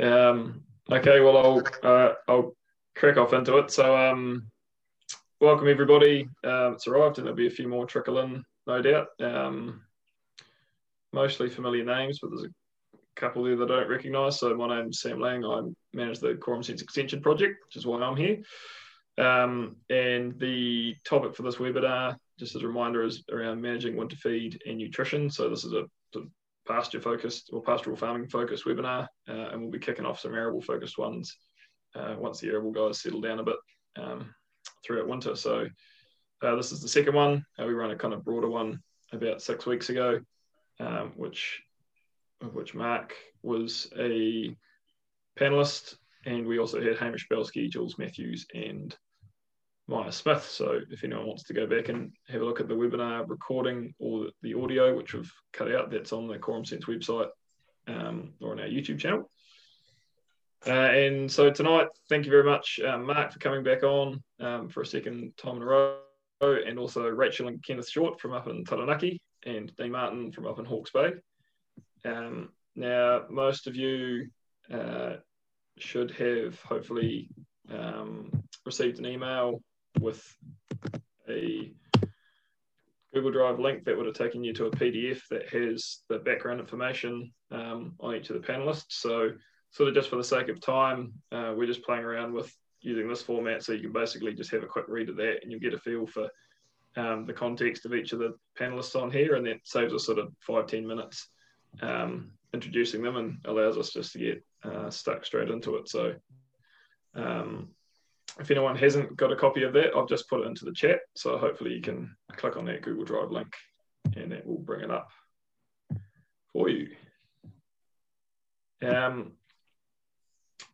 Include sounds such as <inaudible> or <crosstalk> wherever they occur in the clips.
Um, okay, well, I'll uh, I'll crack off into it. So, um, welcome everybody. Um, it's arrived, and there'll be a few more trickle in, no doubt. Um, mostly familiar names, but there's a couple there that I don't recognise. So, my name's Sam Lang. I manage the Quorum Sense Extension project, which is why I'm here. Um, and the topic for this webinar, just as a reminder, is around managing winter feed and nutrition. So, this is a pasture focused or pastoral farming focused webinar, uh, and we'll be kicking off some arable focused ones uh, once the arable guys settle down a bit um, throughout winter. So uh, this is the second one. Uh, we ran a kind of broader one about six weeks ago, um, which of which Mark was a panelist, and we also had Hamish Belsky, Jules Matthews, and Maya Smith. So if anyone wants to go back and have a look at the webinar recording or the audio, which we've cut out, that's on the Quorum Sense website um, or on our YouTube channel. Uh, and so tonight, thank you very much, um, Mark, for coming back on um, for a second time in a row, and also Rachel and Kenneth Short from up in Taranaki, and Dean Martin from up in Hawke's Bay. Um, now, most of you uh, should have hopefully um, received an email with a Google Drive link that would have taken you to a PDF that has the background information um, on each of the panelists. So, sort of just for the sake of time, uh, we're just playing around with using this format so you can basically just have a quick read of that and you'll get a feel for um, the context of each of the panelists on here. And that saves us sort of five ten minutes um, introducing them and allows us just to get uh, stuck straight into it. So, um, if anyone hasn't got a copy of that, I've just put it into the chat. So hopefully you can click on that Google Drive link and it will bring it up for you. Um,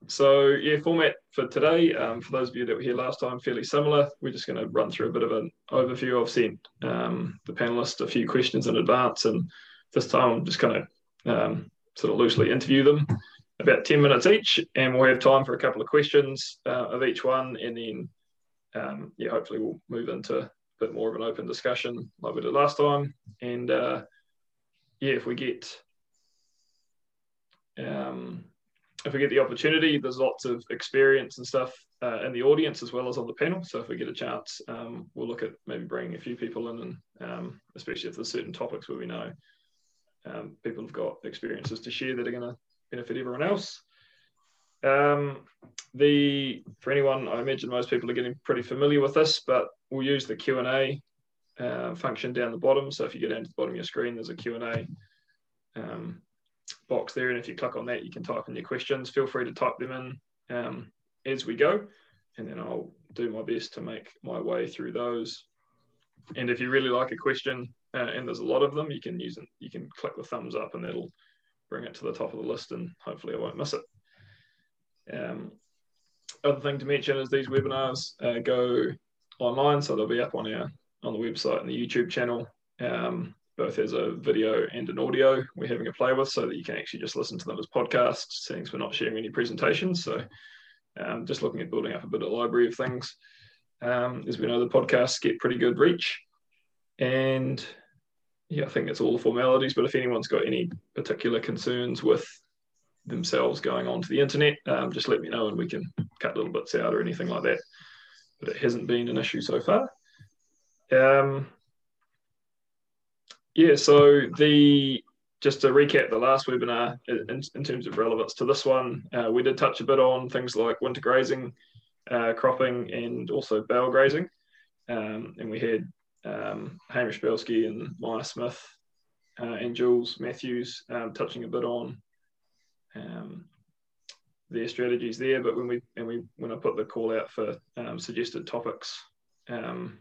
so yeah, format for today, um, for those of you that were here last time, fairly similar. We're just going to run through a bit of an overview. I've sent um, the panelists a few questions in advance, and this time I'm just going to um, sort of loosely interview them about 10 minutes each, and we'll have time for a couple of questions uh, of each one. And then, um, yeah, hopefully we'll move into a bit more of an open discussion like we did last time. And uh, yeah, if we get um, if we get the opportunity, there's lots of experience and stuff uh, in the audience as well as on the panel. So if we get a chance, um, we'll look at maybe bringing a few people in, and um, especially if there's certain topics where we know um, people have got experiences to share that are going to benefit everyone else. Um, the for anyone, I imagine most people are getting pretty familiar with this, but we'll use the Q and A uh, function down the bottom. So if you go down to the bottom of your screen, there's a Q and A um, box there, and if you click on that, you can type in your questions. Feel free to type them in um, as we go, and then I'll do my best to make my way through those. And if you really like a question, uh, and there's a lot of them, you can use. You can click the thumbs up, and that'll bring it to the top of the list and hopefully I won't miss it. Um, other thing to mention is these webinars uh, go online, so they'll be up on our on the website and the YouTube channel, um, both as a video and an audio. We're having a play with so that you can actually just listen to them as podcasts, since we're not sharing any presentations. So um, just looking at building up a bit of library of things. Um, as we know, the podcasts get pretty good reach. And yeah, I think that's all the formalities. But if anyone's got any particular concerns with themselves going onto the internet, um, just let me know and we can cut little bits out or anything like that. But it hasn't been an issue so far. Um, yeah, so the just to recap the last webinar in, in terms of relevance to this one, uh, we did touch a bit on things like winter grazing, uh, cropping, and also bale grazing. Um, and we had um, Hamish Belsky and Maya Smith uh, and Jules Matthews um, touching a bit on um, their strategies there. But when we and we when I put the call out for um, suggested topics, um,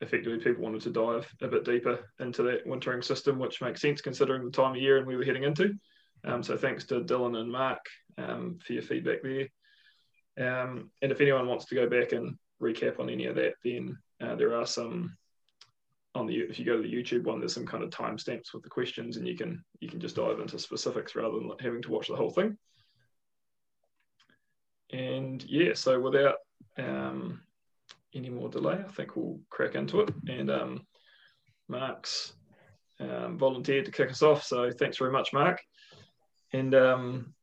effectively people wanted to dive a bit deeper into that wintering system, which makes sense considering the time of year and we were heading into. Um, so thanks to Dylan and Mark for your feedback there. and if anyone wants to go back and recap on any of that, then uh, there are some on the if you go to the YouTube one, there's some kind of timestamps with the questions, and you can you can just dive into specifics rather than having to watch the whole thing. And yeah, so without um, any more delay, I think we'll crack into it. And um, Mark's um, volunteered to kick us off, so thanks very much, Mark. And um,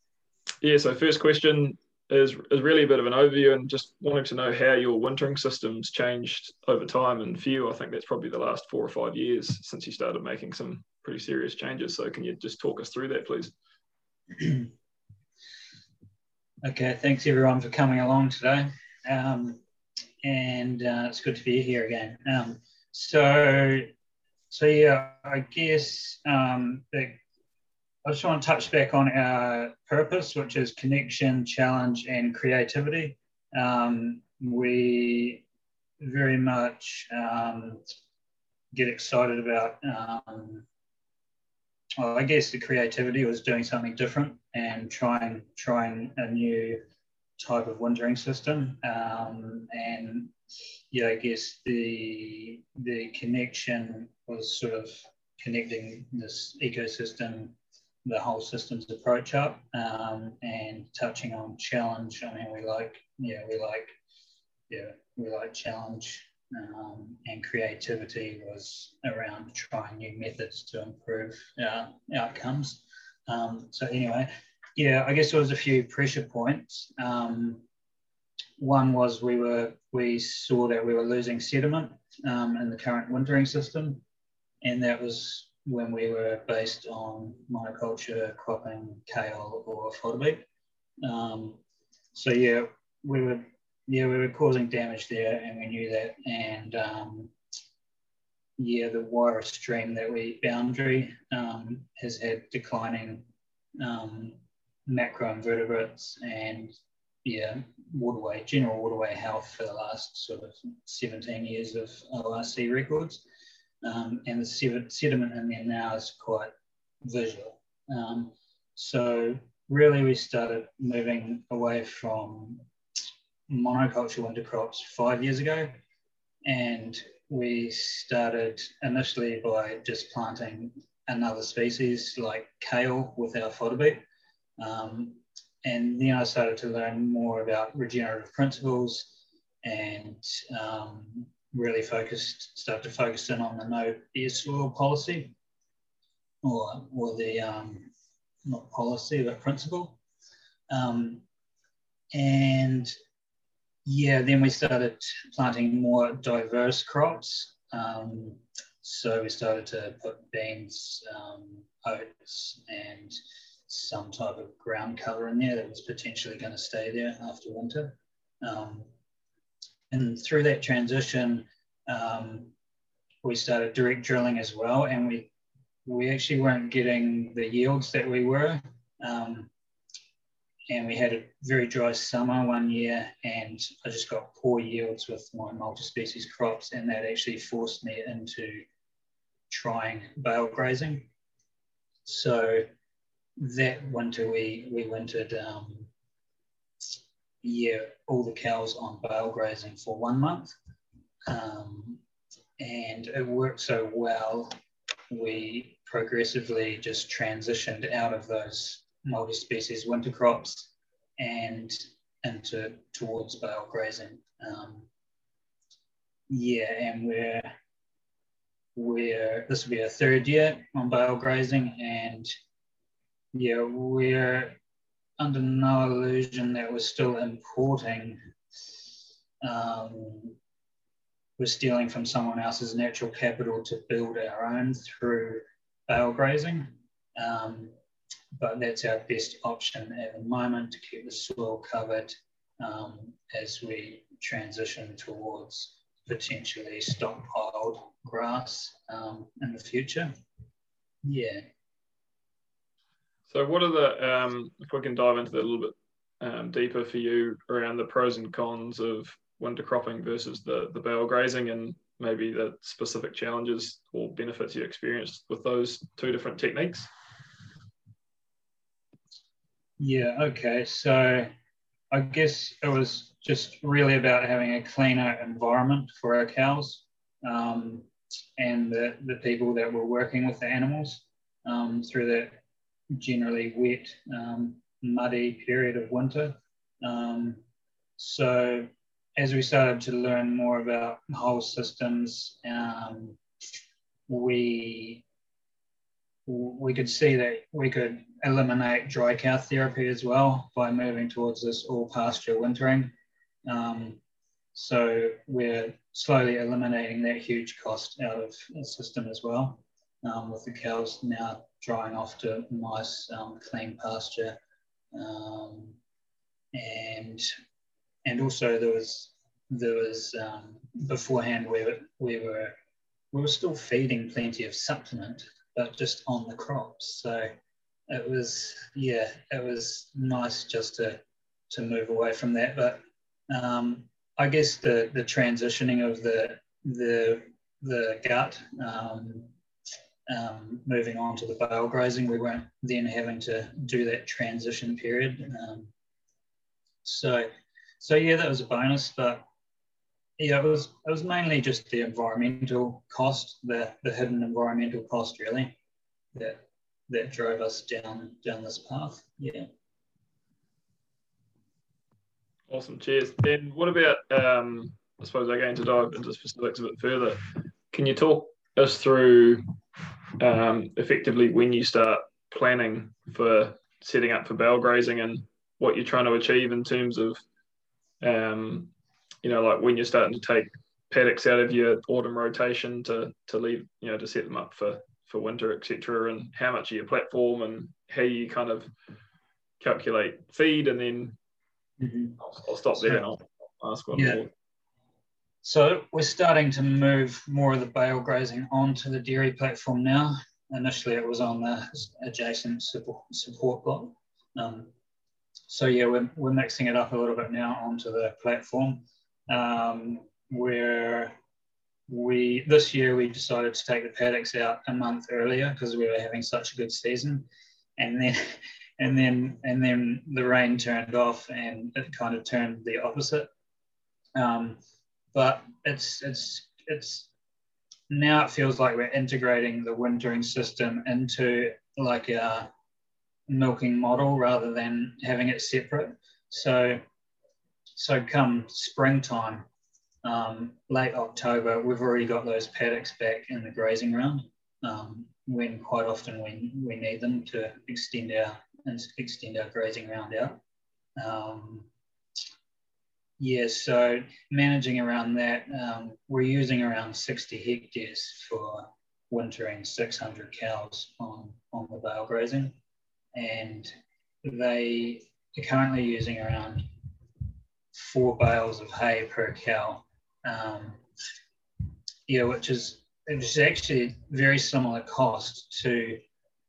yeah, so first question is, is really a bit of an overview and just wanting to know how your wintering systems changed over time. And for you, I think that's probably the last four or five years since you started making some pretty serious changes. So can you just talk us through that, please? <clears throat> okay, thanks everyone for coming along today. Um, and uh, it's good to be here again. Um, so, so yeah, I guess um, the I just want to touch back on our purpose, which is connection, challenge, and creativity. Um, we very much um, get excited about, um, well, I guess the creativity was doing something different and trying trying a new type of wintering system. Um, and yeah, I guess the the connection was sort of connecting this ecosystem the whole systems approach up um, and touching on challenge. I mean, we like, yeah, we like, yeah, we like challenge um, and creativity was around trying new methods to improve our outcomes. Um, so anyway, yeah, I guess there was a few pressure points. Um, one was we were we saw that we were losing sediment um, in the current wintering system, and that was when we were based on monoculture, cropping, kale, or fodder beet. Um, so yeah, we were yeah we were causing damage there, and we knew that. And um, yeah, the Wairau stream that we boundary um, has had declining um, macroinvertebrates and yeah waterway general waterway health for the last sort of 17 years of ORC records um, and the sediment in there now is quite visual. Um, so really we started moving away from monoculture winter crops five years ago and we started initially by just planting another species like kale with our fodder beet. Um, and then I started to learn more about regenerative principles and um, really focused, start to focus in on the no bare soil policy or, or the, um, not policy, but principle. Um, and yeah, then we started planting more diverse crops. Um, so we started to put beans, um, oats, and some type of ground cover in there that was potentially going to stay there after winter. Um, and through that transition, um, we started direct drilling as well, and we we actually weren't getting the yields that we were. Um, and we had a very dry summer one year, and I just got poor yields with my multi-species crops, and that actually forced me into trying bale grazing. So that winter we we wintered um, yeah all the cows on bale grazing for one month. Um, and it worked so well we progressively just transitioned out of those multi-species winter crops and into towards bale grazing. Um, yeah and we're we're this will be our third year on bale grazing and yeah, we're under no illusion that we're still importing. Um, we're stealing from someone else's natural capital to build our own through bale grazing. Um, but that's our best option at the moment to keep the soil covered um, as we transition towards potentially stockpiled grass um, in the future. Yeah. So, what are the, um, if we can dive into that a little bit um, deeper for you around the pros and cons of winter cropping versus the, the bale grazing and maybe the specific challenges or benefits you experienced with those two different techniques? Yeah, okay. So, I guess it was just really about having a cleaner environment for our cows um, and the, the people that were working with the animals um, through that generally wet, um, muddy period of winter. Um, so as we started to learn more about whole systems, um, we we could see that we could eliminate dry cow therapy as well by moving towards this all pasture wintering. Um, so we're slowly eliminating that huge cost out of the system as well, um, with the cows now drying off to nice um, clean pasture. Um, and and also there was there was um, beforehand we were, we were we were still feeding plenty of supplement, but just on the crops. So it was yeah, it was nice just to to move away from that. But um, I guess the the transitioning of the the the gut, um, um, moving on to the bale grazing, we weren't then having to do that transition period. Um, so, so yeah, that was a bonus, but yeah, it was it was mainly just the environmental cost, the the hidden environmental cost, really, that that drove us down down this path. Yeah. Awesome, cheers. Then what about, um, I suppose, going to dive into specifics a bit further, can you talk us through um, effectively when you start planning for setting up for bale grazing and what you're trying to achieve in terms of, um, you know, like when you're starting to take paddocks out of your autumn rotation to to leave, you know, to set them up for for winter, etc., and how much of your platform and how you kind of calculate feed and then Mm-hmm. I'll, I'll, stop there so, and I'll ask one yeah. more. So we're starting to move more of the bale grazing onto the dairy platform now. Initially, it was on the adjacent support, block. Um, so yeah, we're, we're mixing it up a little bit now onto the platform. Um, where we this year we decided to take the paddocks out a month earlier because we were having such a good season, and then <laughs> and then and then the rain turned off and it kind of turned the opposite. Um, but it's it's it's now it feels like we're integrating the wintering system into like a milking model rather than having it separate. So so come springtime, um, late October, we've already got those paddocks back in the grazing round. Um, when quite often we, we need them to extend our extend our grazing round out. Um, yeah, so managing around that, um, we're using around 60 hectares for wintering 600 cows on, on the bale grazing. And they are currently using around four bales of hay per cow. Um, yeah, which is, which is actually very similar cost to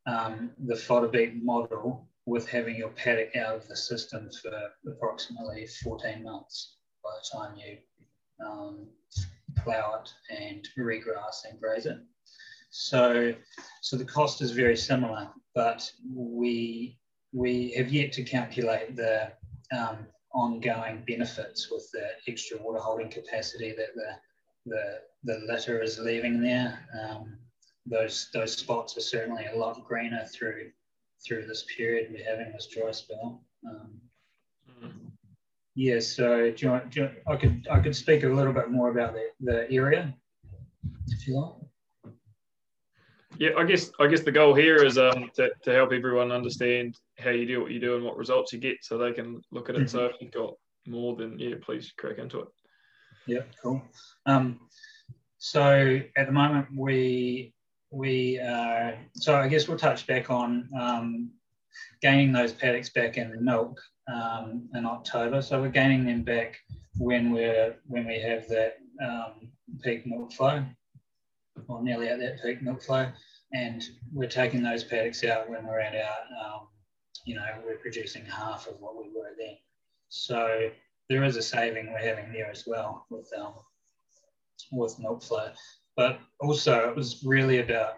um, the fodder beet model with having your paddock out of the system for approximately 14 months by the time you um, plough it and regrass and graze it. So, so the cost is very similar, but we we have yet to calculate the um, ongoing benefits with the extra water holding capacity that the the, the litter is leaving there. Um, those those spots are certainly a lot greener through through this period we're having this dry spell. Um, mm. Yeah, so do you, want, do you I could I could speak a little bit more about the, the area, if you like. Yeah, I guess I guess the goal here is um, to, to help everyone understand how you do what you do and what results you get, so they can look at it. Mm-hmm. So if you've got more, then yeah, please crack into it. Yeah, cool. Um, so at the moment we we uh, so I guess we'll touch back on um, gaining those paddocks back in the milk um, in October. So we're gaining them back when we're when we have that um, peak milk flow, or nearly at that peak milk flow, and we're taking those paddocks out when we're at our um, you know we're producing half of what we were then. So there is a saving we're having there as well with um, with milk flow but also it was really about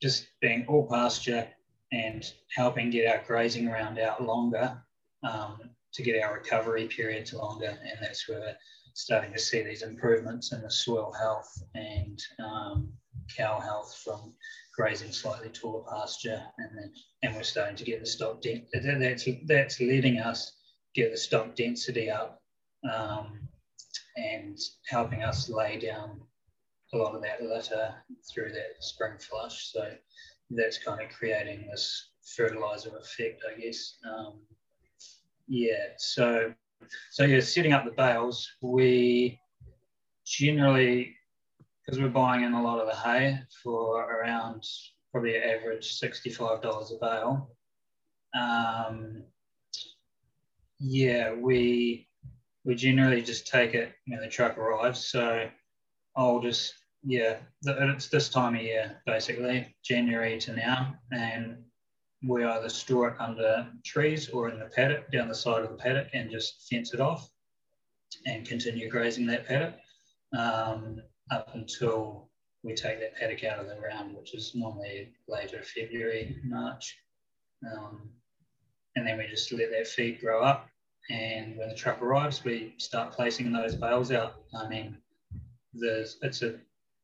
just being all pasture and helping get our grazing around out longer um, to get our recovery periods longer. And that's where we're starting to see these improvements in the soil health and um, cow health from grazing slightly taller pasture. And then, and we're starting to get the stock density. That's, that's letting us get the stock density up um, and helping us lay down a lot of that litter through that spring flush. So that's kind of creating this fertilizer effect, I guess. Um, yeah, so so yeah, setting up the bales, we generally because we're buying in a lot of the hay for around probably average $65 a bale. Um, yeah, we we generally just take it when the truck arrives. So I'll just yeah, it's this time of year basically, January to now, and we either store it under trees or in the paddock down the side of the paddock and just fence it off and continue grazing that paddock um, up until we take that paddock out of the ground, which is normally later February, March. Um, and then we just let that feed grow up. And when the truck arrives, we start placing those bales out. I mean, there's, it's a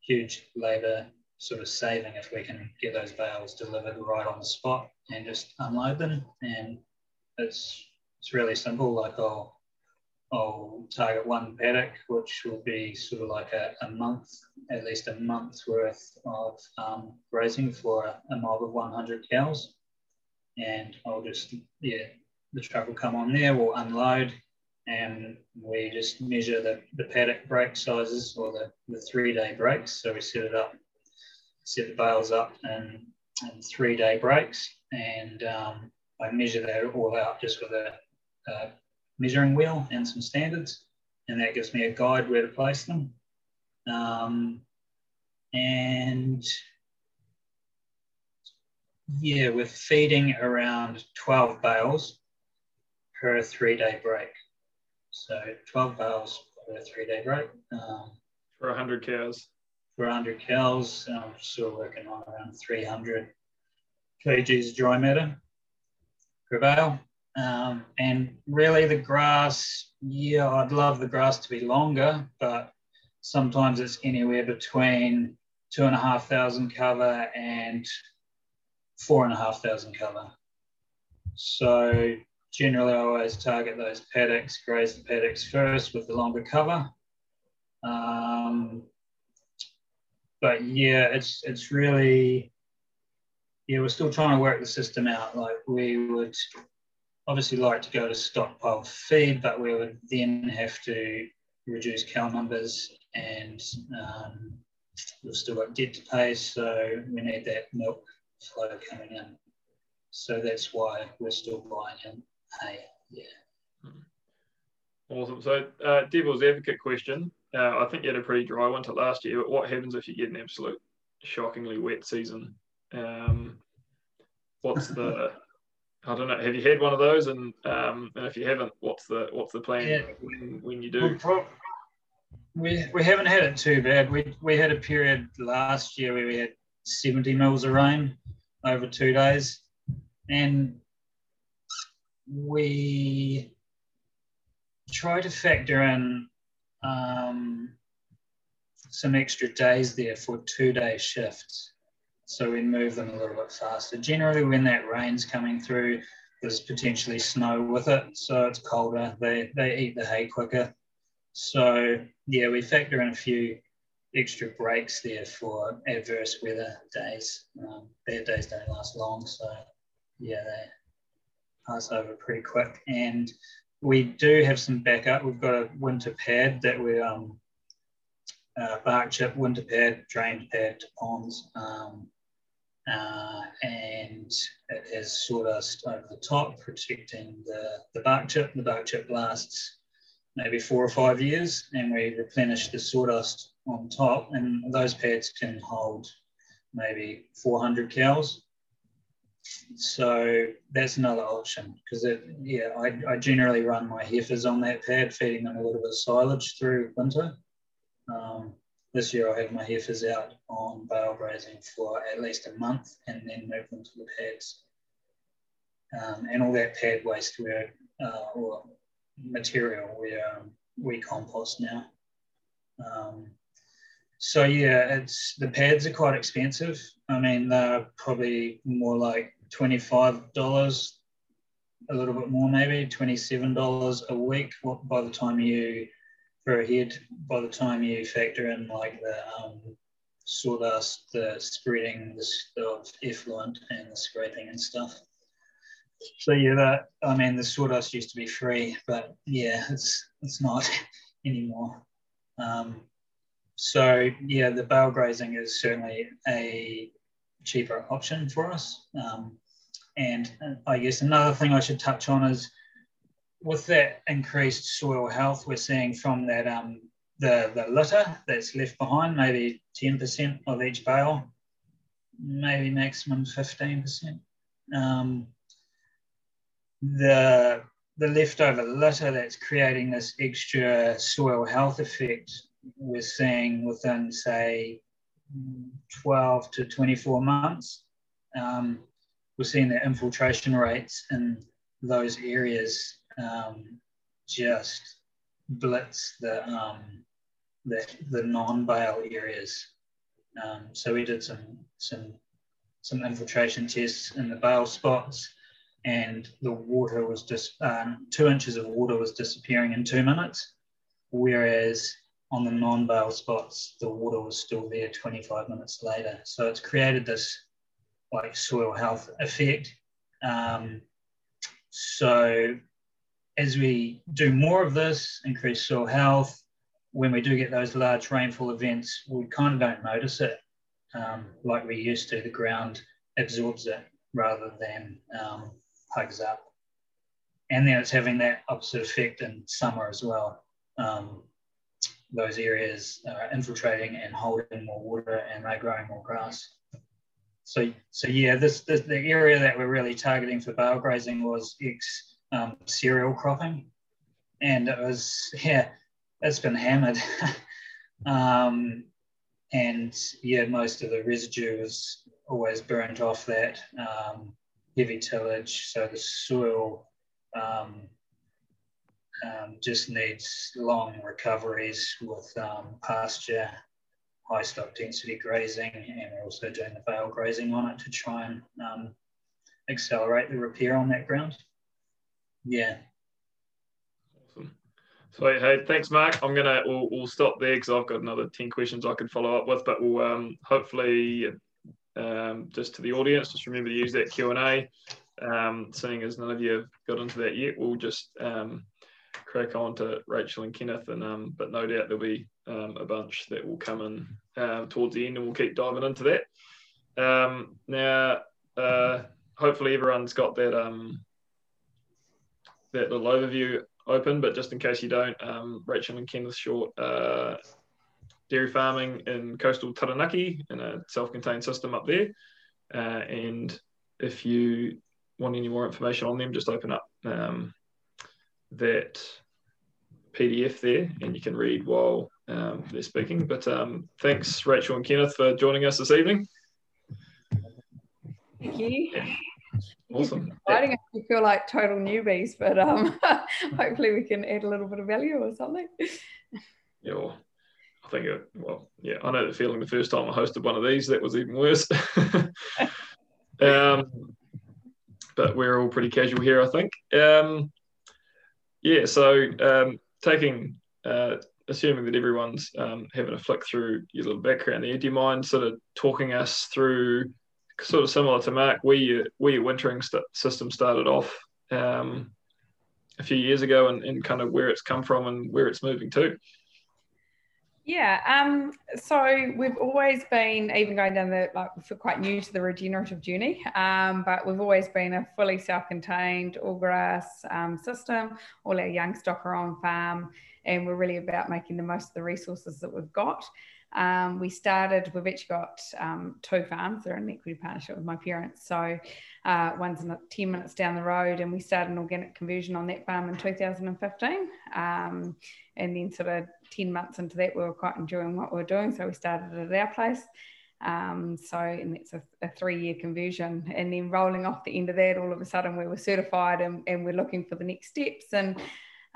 huge labour sort of saving if we can get those bales delivered right on the spot and just unload them. And it's it's really simple. Like I'll I'll target one paddock, which will be sort of like a, a month, at least a month's worth of um, grazing for a, a mob of 100 cows. And I'll just, yeah, the truck will come on there, we'll unload, and we just measure the, the paddock break sizes or the, the three day breaks. So we set it up, set the bales up in, in three day breaks, and um, I measure that all out just with a, a measuring wheel and some standards, and that gives me a guide where to place them. Um, and yeah, we're feeding around 12 bales per three day break. So 12 bales per three day break. Um, for 100 cows. For 100 cows, I'm still working on around 300 kgs of dry matter per bale. Um, and really, the grass, yeah, I'd love the grass to be longer, but sometimes it's anywhere between two and a half thousand cover and four and a half thousand cover. So generally, I always target those paddocks, graze the paddocks first with the longer cover. Um, but yeah, it's it's really yeah, we're still trying to work the system out. Like we would obviously like to go to stockpile feed, but we would then have to reduce cow numbers and um, we've still got debt to pay, so we need that milk flow coming in. So that's why we're still buying in hay. Yeah. Awesome. So, uh, devil's advocate question. Uh, I think you had a pretty dry winter last year. But what happens if you get an absolute shockingly wet season? Um, what's the I don't know. Have you had one of those? And um, and if you haven't, what's the what's the plan yeah. when, when you do? We, we haven't had it too bad. We we had a period last year where we had 70 mils of rain over two days, and we try to factor in um, some extra days there for two day shifts so we move them a little bit faster. Generally, when that rain's coming through, there's potentially snow with it, so it's colder. They they eat the hay quicker. So yeah, we factor in a few extra breaks there for adverse weather days. Um, bad days don't last long, so yeah, they pass over pretty quick. And we do have some backup. We've got a winter pad that we um, uh, bark chip winter pad, drained pad to ponds. Um, uh, and it has sawdust over the top, protecting the, the bark chip. The bark chip lasts maybe four or five years, and we replenish the sawdust on top, and those pads can hold maybe 400 cows. So that's another option because yeah, I, I generally run my heifers on that pad, feeding them a little bit of silage through winter. Um, this year I have my heifers out on bale grazing for at least a month and then move them to the pads. Um, and all that pad waste where, uh, or material we, um, we compost now. Um, so yeah, it's the pads are quite expensive. I mean, they're probably more like $25, a little bit more maybe, $27 a week by the time you per head by the time you factor in like the um, sawdust, the spreading of effluent and the scraping and stuff. So yeah, that I mean the sawdust used to be free, but yeah, it's it's not <laughs> anymore. Um, so yeah, the bale grazing is certainly a cheaper option for us. Um, and I guess another thing I should touch on is with that increased soil health we're seeing from that um, the, the litter that's left behind, maybe 10% of each bale, maybe maximum 15%. Um, the, the leftover litter that's creating this extra soil health effect we're seeing within, say, 12 to 24 months. Um, we're seeing the infiltration rates in those areas um, just blitz the um, the, the non-bale areas. Um, so we did some some some infiltration tests in the bale spots, and the water was just um, two inches of water was disappearing in two minutes, whereas on the non-bale spots the water was still there 25 minutes later. So it's created this like soil health effect. Um, so as we do more of this, increase soil health, when we do get those large rainfall events, we kind of don't notice it um, like we used to. The ground absorbs it rather than um, pugs up. And then it's having that opposite effect in summer as well. Um, those areas are infiltrating and holding more water and they're growing more grass. So, so yeah, this, this the area that we're really targeting for bale grazing was ex um, cereal cropping, and it was <laughs> yeah, it's been hammered. <laughs> um, and yeah, most of the residue was always burnt off that um, heavy tillage. So the soil um, um, just needs long recoveries with um, pasture, high stock density grazing, and we're also doing the bale grazing on it to try and um, accelerate the repair on that ground. Yeah. Sweet. Hey, thanks, Mark. I'm gonna we'll, we'll stop there because I've got another ten questions I could follow up with, but we'll um, hopefully um, just to the audience, just remember to use that Q and A. Um, seeing as none of you have got into that yet, we'll just crack on to Rachel and Kenneth, and um, but no doubt there'll be um, a bunch that will come in uh, towards the end, and we'll keep diving into that. Um, now, uh, hopefully everyone's got that um, that little overview open, but just in case you don't, um, Rachel and Kenneth Short, uh, dairy farming in coastal Taranaki in a self-contained system up there. Uh, and if you want any more information on them, just open up um, that PDF there and you can read while um, they're speaking. But um, thanks, Rachel and Kenneth, for joining us this evening. Thank you. Yeah. Awesome. Exciting if you feel like total newbies, but um, <laughs> hopefully we can add a little bit of value or something. Yeah, well, I think, it, well, yeah, I know the feeling the first time I hosted one of these, that was even worse. <laughs> um, but we're all pretty casual here, I think. Um, yeah, so um, taking, uh, assuming that everyone's um, having a flick through your little background there, do you mind sort of talking us through sort of similar to Mark, where your where your wintering st- system started off um, a few years ago, and, and kind of where it's come from and where it's moving to. Yeah, um, so we've always been, even going down the, like, we're quite new to the regenerative journey, um, but we've always been a fully self contained all grass um, system. All our young stock are on farm, and we're really about making the most of the resources that we've got. Um, we started, we've actually got um, two farms. They're in equity partnership with my parents. So uh, one's 10 minutes down the road, and we started an organic conversion on that farm in 2015. Um, and then, sort of 10 months into that, we were quite enjoying what we were doing. So we started at our place. Um, so, and it's a, a three year conversion. And then rolling off the end of that, all of a sudden we were certified and, and we're looking for the next steps. And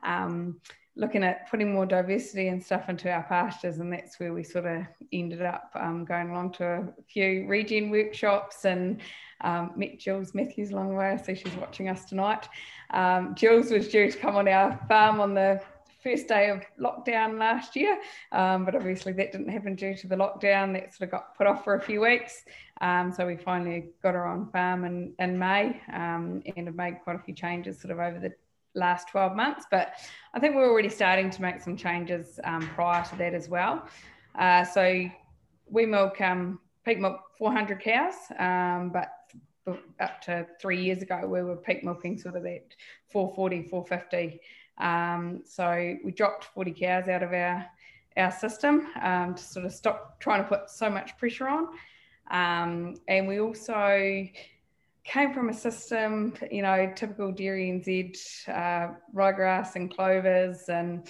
um, looking at putting more diversity and stuff into our pastures, and that's where we sort of ended up um, going along to a few regen workshops and um, met Jules Matthews along the way. I see she's watching us tonight. Um, Jules was due to come on our farm on the first day of lockdown last year, um, but obviously that didn't happen due to the lockdown. That sort of got put off for a few weeks. Um, so we finally got her on farm in, in May um, and have made quite a few changes sort of over the last 12 months. But I think we're already starting to make some changes um, prior to that as well. Uh, so we milk um, peak milk 400 cows, um, but up to three years ago, we were peak milking sort of that 440, 450. Um, so we dropped 40 cows out of our our system um, to sort of stop trying to put so much pressure on. Um, and we also came from a system, you know, typical dairy NZ, uh, ryegrass and clovers and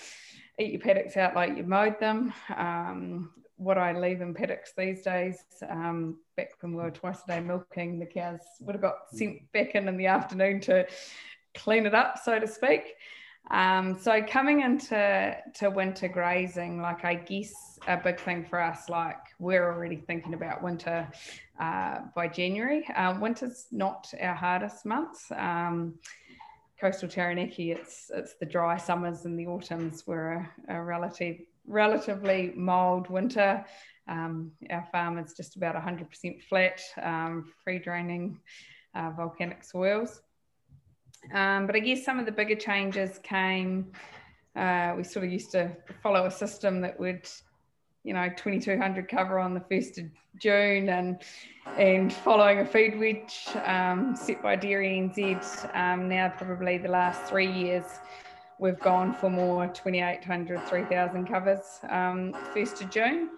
eat your paddocks out like you mowed them. Um, what I leave in paddocks these days, um, back when we were twice a day milking, the cows would have got sent back in in the afternoon to clean it up, so to speak. Um, so coming into to winter grazing, like I guess a big thing for us, like we're already thinking about winter uh, by January. Uh, winter's not our hardest months. Um, coastal Taranaki, it's it's the dry summers and the autumns were a, a relative relatively mild winter. Um, our farm is just about 100% flat, um, free draining uh, volcanic soils. Um, but I guess some of the bigger changes came. Uh, we sort of used to follow a system that would, you know, 2200 cover on the 1st of June and and following a feed wedge um, set by Dairy NZ. Um, now, probably the last three years, we've gone for more 2,800, 3,000 covers um, 1st of June.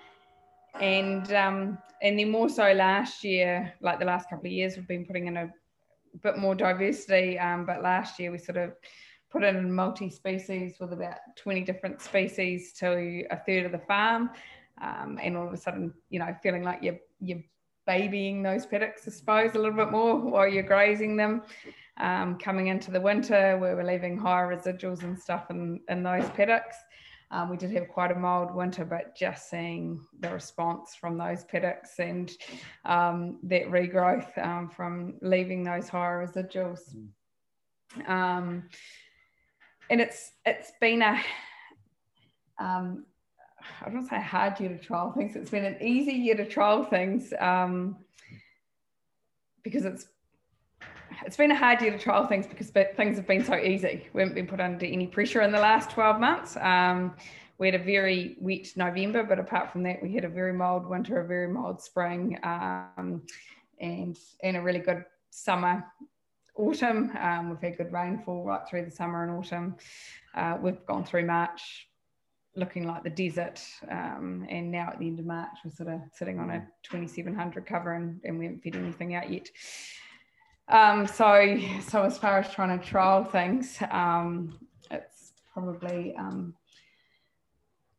And, um, and then more so last year, like the last couple of years, we've been putting in a bit more diversity. Um, but last year we sort of put in multi-species with about 20 different species to a third of the farm. Um, and all of a sudden, you know, feeling like you're, you're babying those paddocks, I suppose, a little bit more while you're grazing them um, coming into the winter where we're leaving higher residuals and stuff in, in those paddocks. Um, we did have quite a mild winter, but just seeing the response from those paddocks and um, that regrowth um, from leaving those higher residuals. Um, and it's it's been a um, I don't say hard year to trial things. It's been an easy year to trial things um, because it's it's been a hard year to trial things because things have been so easy. We haven't been put under any pressure in the last 12 months. Um, we had a very wet November, but apart from that, we had a very mild winter, a very mild spring, um, and and a really good summer, autumn. Um, we've had good rainfall right through the summer and autumn. Uh, we've gone through March looking like the desert, um, and now at the end of March, we're sort of sitting on a 2700 cover, and, and we haven't fed anything out yet. Um, so, <laughs> so as far as trying to trial things, um, it's probably um,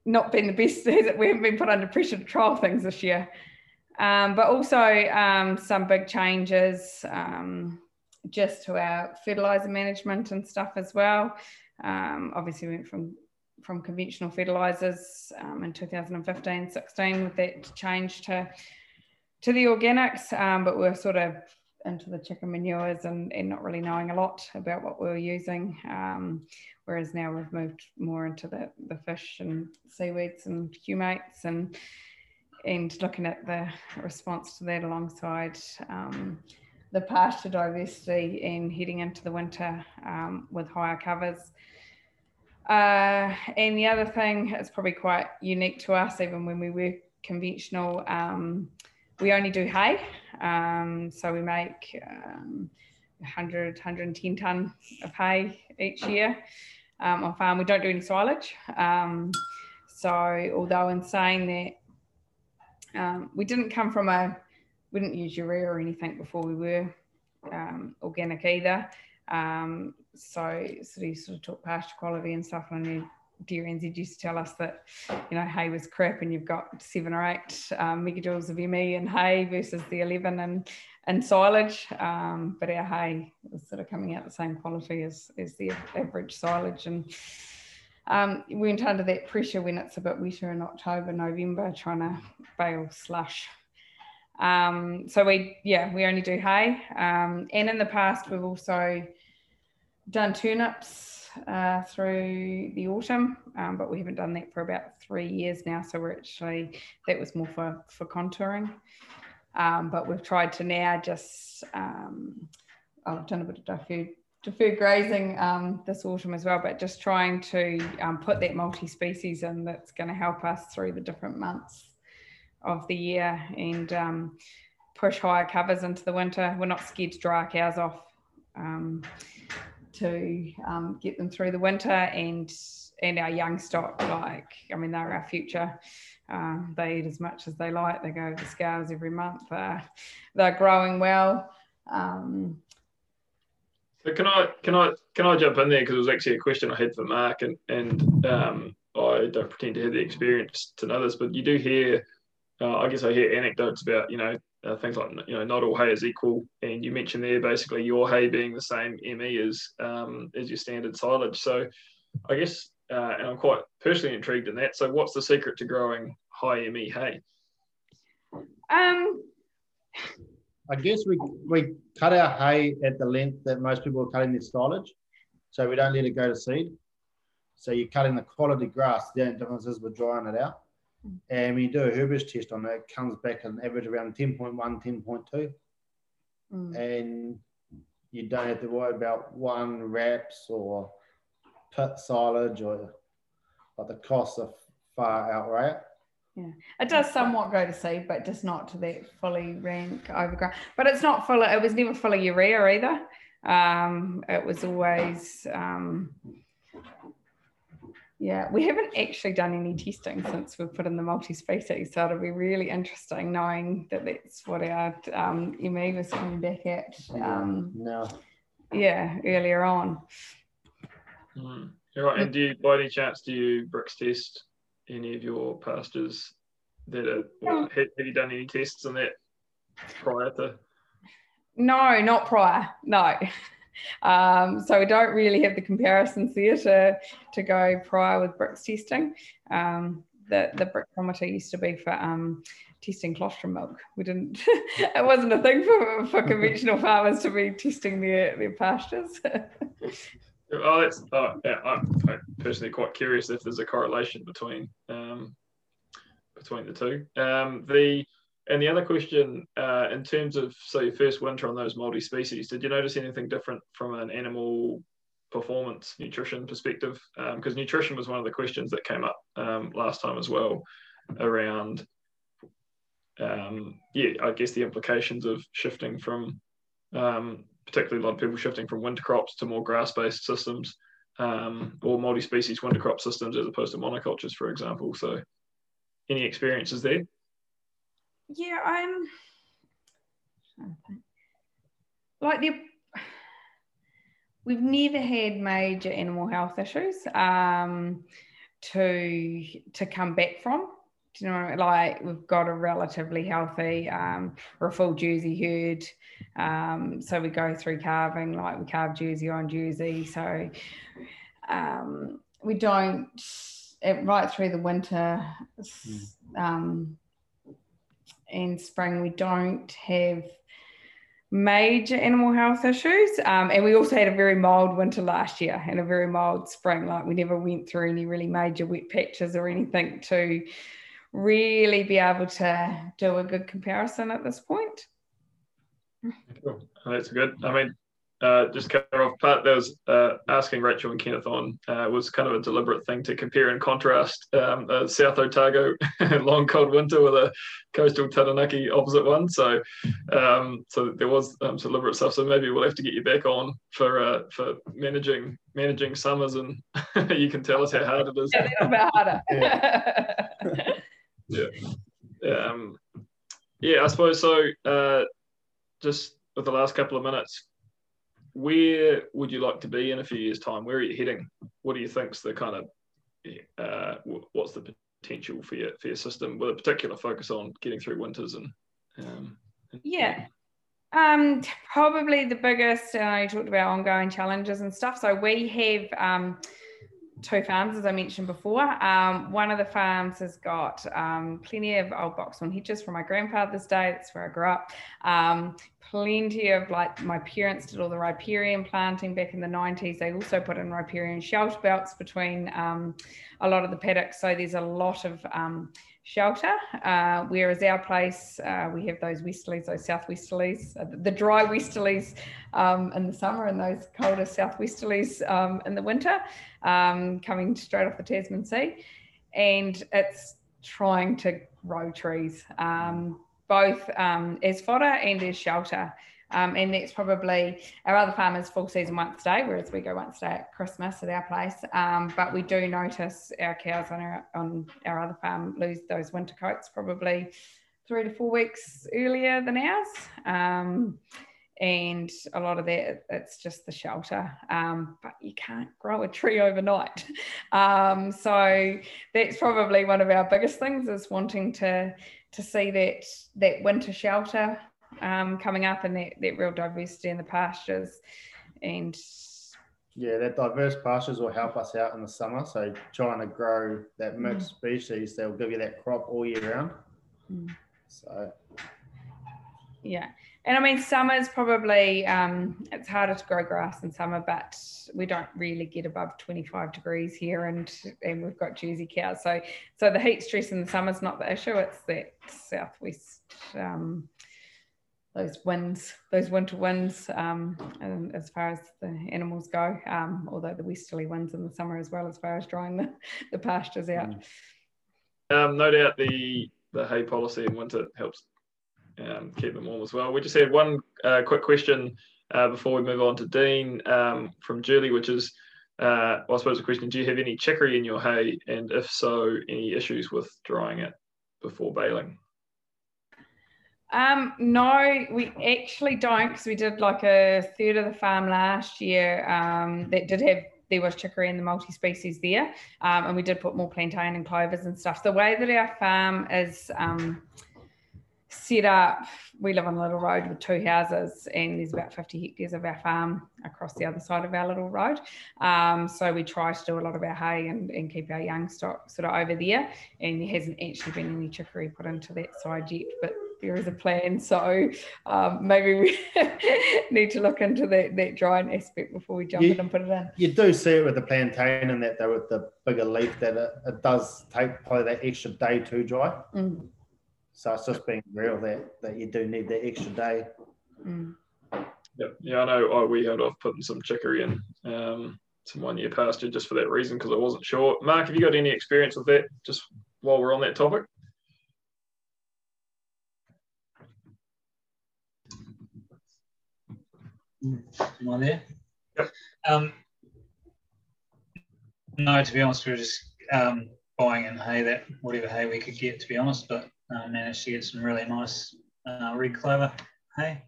not been the best. <laughs> we haven't been put under pressure to trial things this year. Um, but also um, some big changes um, just to our fertilizer management and stuff as well. obviously, we went from from conventional fertilizers in 2015 16 with that change to to the organics, but we're sort of into the chicken manures and, and not really knowing a lot about what we were using. Um, whereas now we've moved more into the, the fish and seaweeds and humates and and looking at the response to that alongside um, the pasture diversity and heading into the winter um, with higher covers. Uh, and the other thing is probably quite unique to us, even when we were conventional, um, we only do hay. Um, so we make um, 100, 110 tonne of hay each year um, on farm. We don't do any silage. Um, so although in saying that, um, we didn't come from a, we didn't use urea or anything before we were um, organic either. so, so we sort of took pasture quality and stuff and I Dairy NZ used to tell us that, you know, hay was crap and you've got seven or eight um, megajoules of ME in hay versus the 11 and, and silage. Um, but our hay was sort of coming out the same quality as, as the average silage. And um, we went under that pressure when it's a bit wetter in October, November, trying to bale slush. Um, so we, yeah, we only do hay. Um, and in the past, we've also done turnips uh, through the autumn, um, but we haven't done that for about three years now. So we're actually, that was more for, for contouring. Um, but we've tried to now just, um, I've done a bit of deferred, deferred grazing um, this autumn as well, but just trying to um, put that multi-species in that's going to help us through the different months of the year and um, push higher covers into the winter. We're not scared to dry our cows off um, to um, get them through the winter and and our young stock like I mean they're our future. Um, they eat as much as they like. They go to scales every month. They're, they're growing well. Um, so can I can I can I jump in there? Because it was actually a question I had for Mark and and um, I don't pretend to have the experience to know this but you do hear uh, I guess I hear anecdotes about you know uh, things like you know not all hay is equal. And you mentioned there basically your hay being the same ME as um, as your standard silage. So i guess uh, and i'm quite personally intrigued in that. So what's the secret to growing high ME hay? Um i guess we we cut our hay at the length that most people are cutting their silage. So we don't let it go to seed. So you're cutting the quality grass the only difference is we're drying it out and when you do a herbage test on it, it comes back an average around 10.1, 10.2. Mm. And you don't have to worry about one wraps or pit silage or but the costs are far outright. Yeah, it does somewhat go to seed, but just not to that fully rank overgrown. But it's not full. Of, it was never full of urea either. Um, it was always um, yeah, we haven't actually done any testing since we've put in the multi-species, so it'll be really interesting knowing that that's what our um, ME was coming back at. Um, no. Yeah, earlier on. Mm. Right. And do you, by any chance, do you Brix test any of your pastures that are, have, have you done any tests on that prior to? No, not prior. No. <laughs> Um, so we don't really have the comparisons there to, to go prior with Brix testing. Um, the, the Brixometer used to be for um, testing colostrum milk. We didn't, <laughs> it wasn't a thing for, for conventional <laughs> farmers to be testing their, their pastures. <laughs> oh, that's, oh, yeah, I'm personally quite curious if there's a correlation between um, between the two. Um, the and the other question, uh, in terms of so your first winter on those multi-species, did you notice anything different from an animal performance nutrition perspective? Because um, nutrition was one of the questions that came up um, last time as well, around um, yeah, I guess the implications of shifting from um, particularly a lot of people shifting from winter crops to more grass-based systems um, or multi-species winter crop systems as opposed to monocultures, for example. So, any experiences there? Yeah, I'm like the we've never had major animal health issues um, to to come back from. Do you know, I mean? like we've got a relatively healthy, um, or a full Jersey herd. Um, so we go through calving, like we calve Jersey on Jersey. So um, we don't right through the winter. Mm. Um, in spring we don't have major animal health issues. Um, and we also had a very mild winter last year and a very mild spring. Like we never went through any really major wet patches or anything to really be able to do a good comparison at this point. Cool. That's good. I mean, uh, just cover off Pat. that was uh, asking Rachel and Kenneth on uh, was kind of a deliberate thing to compare and contrast um, South Otago <laughs> long cold winter with a coastal Taranaki opposite one. So um, so there was um, some deliberate stuff. So maybe we'll have to get you back on for uh, for managing managing summers and <laughs> you can tell us how hard it is. a little bit harder. yeah. <laughs> yeah. Um, yeah, I suppose so. Uh, just with the last couple of minutes, where would you like to be in a few years' time? Where are you heading? What do you think's the kind of uh, what's the potential for your for your system with a particular focus on getting through winters and um, yeah. Um, probably the biggest, uh, you talked about ongoing challenges and stuff. So we have um, two farms, as I mentioned before. Um, one of the farms has got um, plenty of old boxthorn hedges from my grandfather's day. That's where I grew up. Um, plenty of like my parents did all the riparian planting back in the 90s. They also put in riparian shelter belts between um, a lot of the paddocks. So there's a lot of um, shelter. Uh, whereas our place, uh, we have those westerlies, those southwesterlies, uh, the dry westerlies um, in the summer and those colder southwesterlies um, in the winter, um, coming straight off the Tasman Sea. And it's trying to grow trees, um, both um, as fodder and as shelter. Um, and that's probably our other farmers full season once a day, whereas we go once a day at Christmas at our place. Um, but we do notice our cows on our on our other farm lose those winter coats probably three to four weeks earlier than ours. Um, and a lot of that it's just the shelter um, but you can't grow a tree overnight <laughs> um, so that's probably one of our biggest things is wanting to to see that that winter shelter um, coming up and that, that real diversity in the pastures. And yeah, that diverse pastures will help us out in the summer. So trying to grow that mixed mm. species, they'll give you that crop all year round. Mm. So yeah. And I mean, summer is probably, um, it's harder to grow grass in summer, but we don't really get above 25 degrees here and, and we've got Jersey cows. So, so the heat stress in the summer is not the issue. It's that southwest um, those winds, those winter winds, um, as far as the animals go, um, although the westerly winds in the summer as well, as far as drying the, the pastures out. Mm. Um, no doubt the, the hay policy in winter helps um, keep them warm as well. We just had one uh, quick question uh, before we move on to Dean um, from Julie, which is, uh, well, I suppose the question, do you have any chicory in your hay? And if so, any issues with drying it before baling? Um, no, we actually don't because we did like a third of the farm last year um, that did have there was chicory and the multi-species there. Um, and we did put more plantain and clovers and stuff. The way that our farm is um, set up we live on a little road with two houses and there's about 50 hectares of our farm across the other side of our little road. Um, so we try to do a lot of our hay and, and keep our young stock sort of over there. And there hasn't actually been any chicory put into that side yet but there is a plan. So um, maybe we <laughs> need to look into that, that drying aspect before we jump you, in and put it in. You do see it with the plantain and that though with the bigger leaf that it, it does take probably that extra day to dry. Mm. So it's just being real that, that you do need that extra day. Mm. Yeah, yeah, I know. Oh, we held off putting some chicory in um, some one year pasture just for that reason because I wasn't sure. Mark, have you got any experience with that? Just while we're on that topic. Am I there? Yep. Um, no, to be honest, we were just um, buying in hay that whatever hay we could get, to be honest, but uh, managed to get some really nice uh, red clover hay.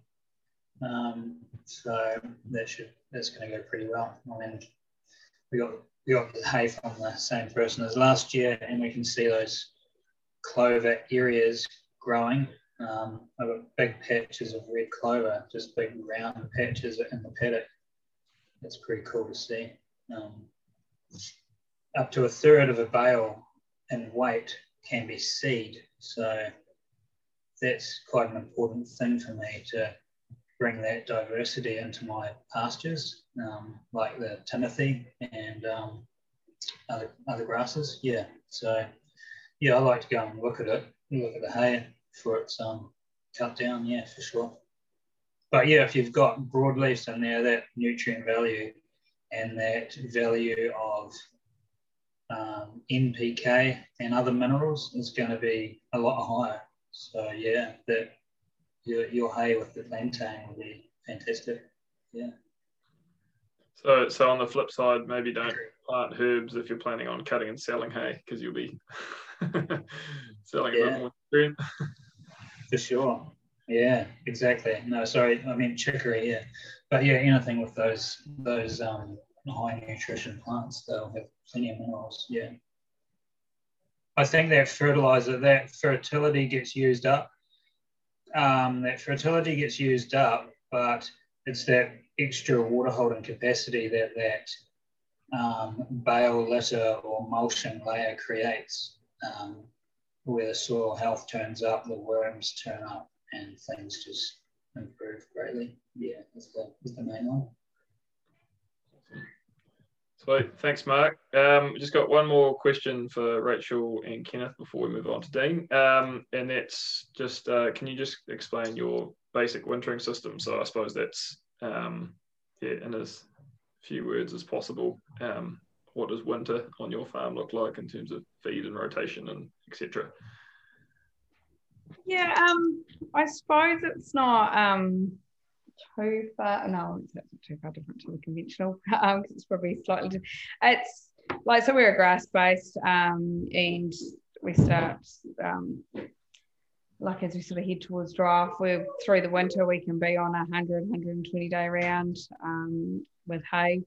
Um, so that should that's going to go pretty well. I mean, we got we got the hay from the same person as last year, and we can see those clover areas growing um, I've got big patches of red clover, just big round patches in the paddock. It's pretty cool to see. Um, up to a third of a bale in weight can be seed. So that's quite an important thing for me to bring that diversity into my pastures, um, like the timothy and um, other, other grasses. Yeah, so yeah, I like to go and look at it, look at the hay for its um, cut down. Yeah, for sure. But yeah, if you've got broadleafs in there, that nutrient value and that value of um, NPK and other minerals is going to be a lot higher. So yeah, that your, your hay with the plantain will be fantastic. Yeah. So, so on the flip side, maybe don't plant herbs if you're planning on cutting and selling hay because you'll be <laughs> selling yeah. a bit more. <laughs> For sure. Yeah, exactly. No, sorry, I mean chicory. Yeah, but yeah, anything with those those um, high nutrition plants, they'll have plenty of minerals. Yeah. I think that fertilizer, that fertility gets used up. Um, that fertility gets used up, but it's that extra water holding capacity that that um, bale litter or mulching layer creates. Um, where soil health turns up, the worms turn up, and things just improve greatly. Yeah, that's the, that's the main one. Sweet. Thanks, Mark. Um, just got one more question for Rachel and Kenneth before we move on to Dean. Um, and that's just, uh, can you just explain your basic wintering system? So I suppose that's, um, yeah, in as few words as possible. Um, what does winter on your farm look like in terms of feed and rotation and etc.? Yeah, um, I suppose it's not um, too far. No, it's not too far different to the conventional. <laughs> Um, it's probably slightly. It's like so we're a grass based, um, and we start um, like as we sort of head towards dry off. We're through the winter. We can be on a 100, 120 day round um, with hay.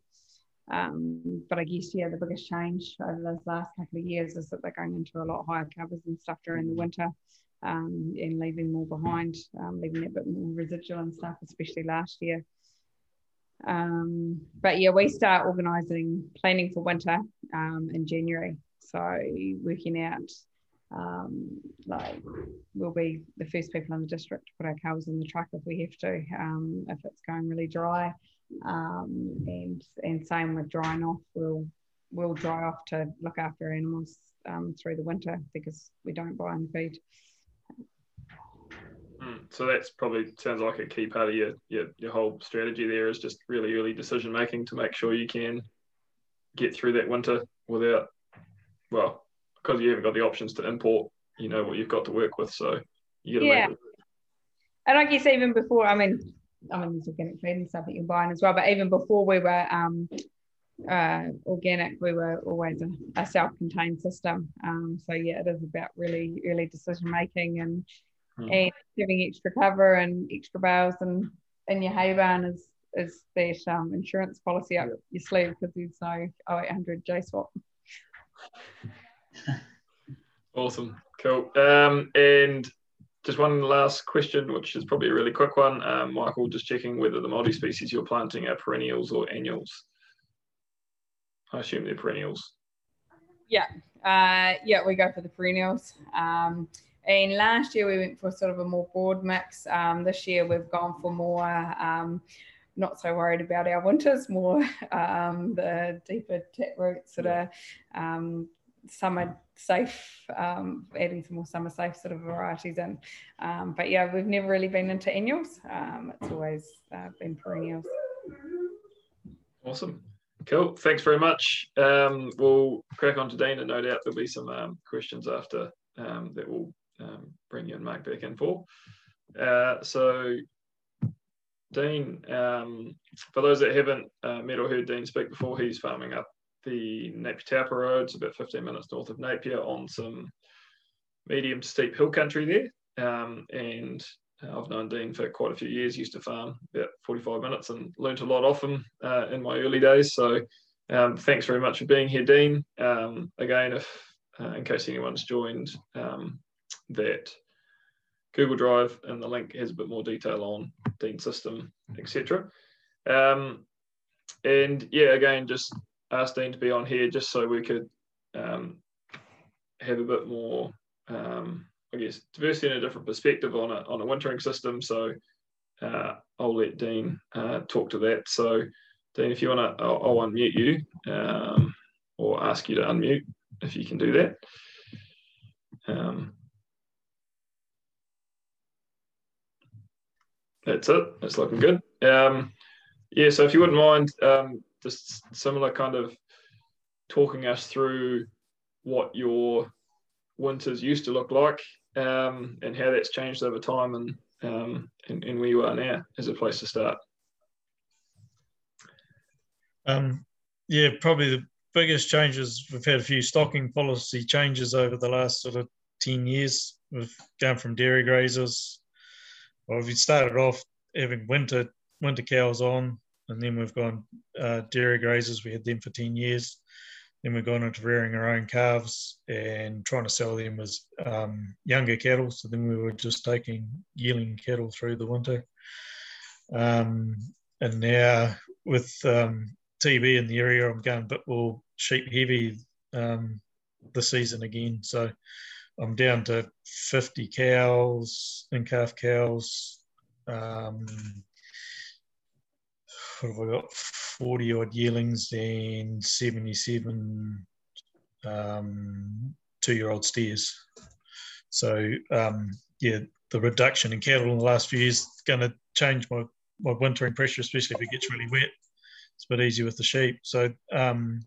Um, but I guess yeah, the biggest change over those last couple of years is that they're going into a lot higher covers and stuff during the winter um, and leaving more behind, um, leaving a bit more residual and stuff, especially last year. Um, but yeah, we start organising planning for winter um, in January. So working out um, like we'll be the first people in the district to put our cows in the truck if we have to, um, if it's going really dry. And and same with drying off, we'll we'll dry off to look after animals through the winter because we don't buy and feed. Mm, so that's probably sounds like a key part of your, your your whole strategy there is just really early decision making to make sure you can get through that winter without well because you haven't got the options to import you know what you've got to work with so you got to yeah. and I guess even before I mean I mean there's organic feed and stuff that you're buying as well but even before we were um uh, organic, we were always a, a self-contained system. Um, so yeah, it is about really early decision making and mm. and giving extra cover and extra bales and in your hay barn is is that um, insurance policy up your sleeve because there's no 0800 J swap. <laughs> awesome, cool. Um, and just one last question, which is probably a really quick one. Um, Michael, just checking whether the multi species you're planting are perennials or annuals. I assume they're perennials. Yeah, uh, yeah, we go for the perennials. Um, and last year we went for sort of a more broad mix. Um, this year we've gone for more, um, not so worried about our winters, more <laughs> um, the deeper roots sort of um, summer safe, um, adding some more summer safe sort of varieties in. Um, but yeah, we've never really been into annuals. it's always uh, been perennials. Awesome. Cool. Thanks very much. Um, we'll crack on to Dean, and no doubt there'll be some um, questions after um, that will um, bring you and Mark back in for. Uh, so, Dean, um, for those that haven't uh, met or heard Dean speak before, he's farming up the Napier Taupo Road, it's about 15 minutes north of Napier on some medium to steep hill country there. Um, and I've known Dean for quite a few years, used to farm about 45 minutes and learnt a lot off him uh, in my early days. So um, thanks very much for being here, Dean. Um, again, if uh, in case anyone's joined, um, that Google Drive and the link has a bit more detail on Dean system, etc. Um, and yeah, again, just asked Dean to be on here just so we could um, have a bit more, um, I guess, diversity and a different perspective on a, on a wintering system. So uh, I'll let Dean uh, talk to that. So Dean, if you want to, I'll, I'll, unmute you um, or ask you to unmute if you can do that. Um, that's it. It's looking good. Um, yeah, so if you wouldn't mind, um, just similar kind of talking us through what your winters used to look like um, and how that's changed over time and, um, and, and where you are now as a place to start. Um, yeah, probably the biggest changes we've had a few stocking policy changes over the last sort of 10 years. We've gone from dairy grazers or well, we started off having winter winter cows on, and then we've gone uh, dairy grazers. We had them for ten years. Then we've gone into rearing our own calves and trying to sell them as um, younger cattle. So then we were just taking yearling cattle through the winter. Um, and now with um, TB in the area, I'm going a bit more sheep heavy um, this season again. So I'm down to 50 cows and calf cows um, I got? 40 odd yearlings and 77 um, two year old steers. So, um, yeah, the reduction in cattle in the last few years is going to change my, my wintering pressure, especially if it gets really wet. It's a bit easier with the sheep. So, um,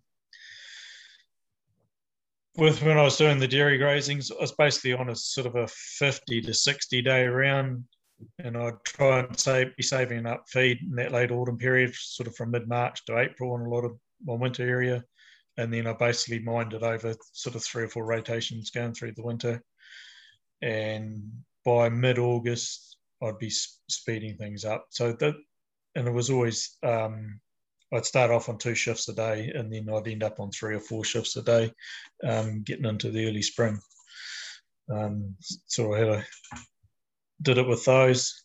with when I was doing the dairy grazings, I was basically on a sort of a 50 to 60 day round and I'd try and save, be saving up feed in that late autumn period, sort of from mid March to April in a lot of my winter area. And then I basically mined it over sort of three or four rotations going through the winter. And by mid August, I'd be speeding things up. So that, and it was always, um, I'd start off on two shifts a day and then I'd end up on three or four shifts a day, um, getting into the early spring. Um, so I had a did it with those.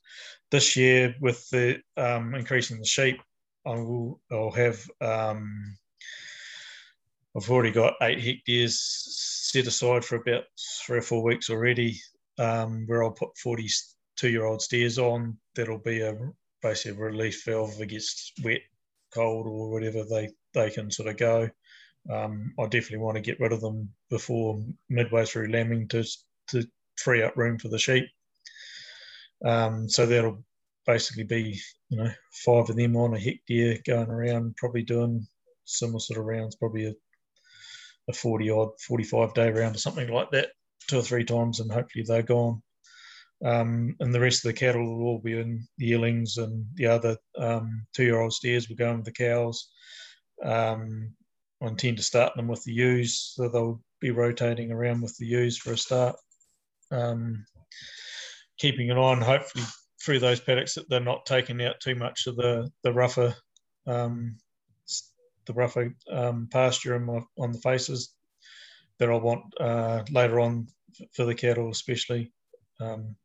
This year, with the um, increasing the sheep, I will I'll have um, I've already got eight hectares set aside for about three or four weeks already, um, where I'll put 42 year old steers on. That'll be a basically a relief valve gets wet, cold, or whatever they, they can sort of go. Um, I definitely want to get rid of them before midway through lambing to, to free up room for the sheep. Um, so that'll basically be, you know, five of them on a hectare going around, probably doing similar sort of rounds, probably a, a 40 odd, 45 day round or something like that, two or three times, and hopefully they're gone. Um, and the rest of the cattle will all be in the yearlings, and the other um, two year old steers will go with the cows. Um, I intend to start them with the ewes, so they'll be rotating around with the ewes for a start. Um, keeping it on, hopefully through those paddocks that they're not taking out too much of the the rougher um, the rougher um, pasture on, my, on the faces that I want uh, later on for the cattle, especially. Um,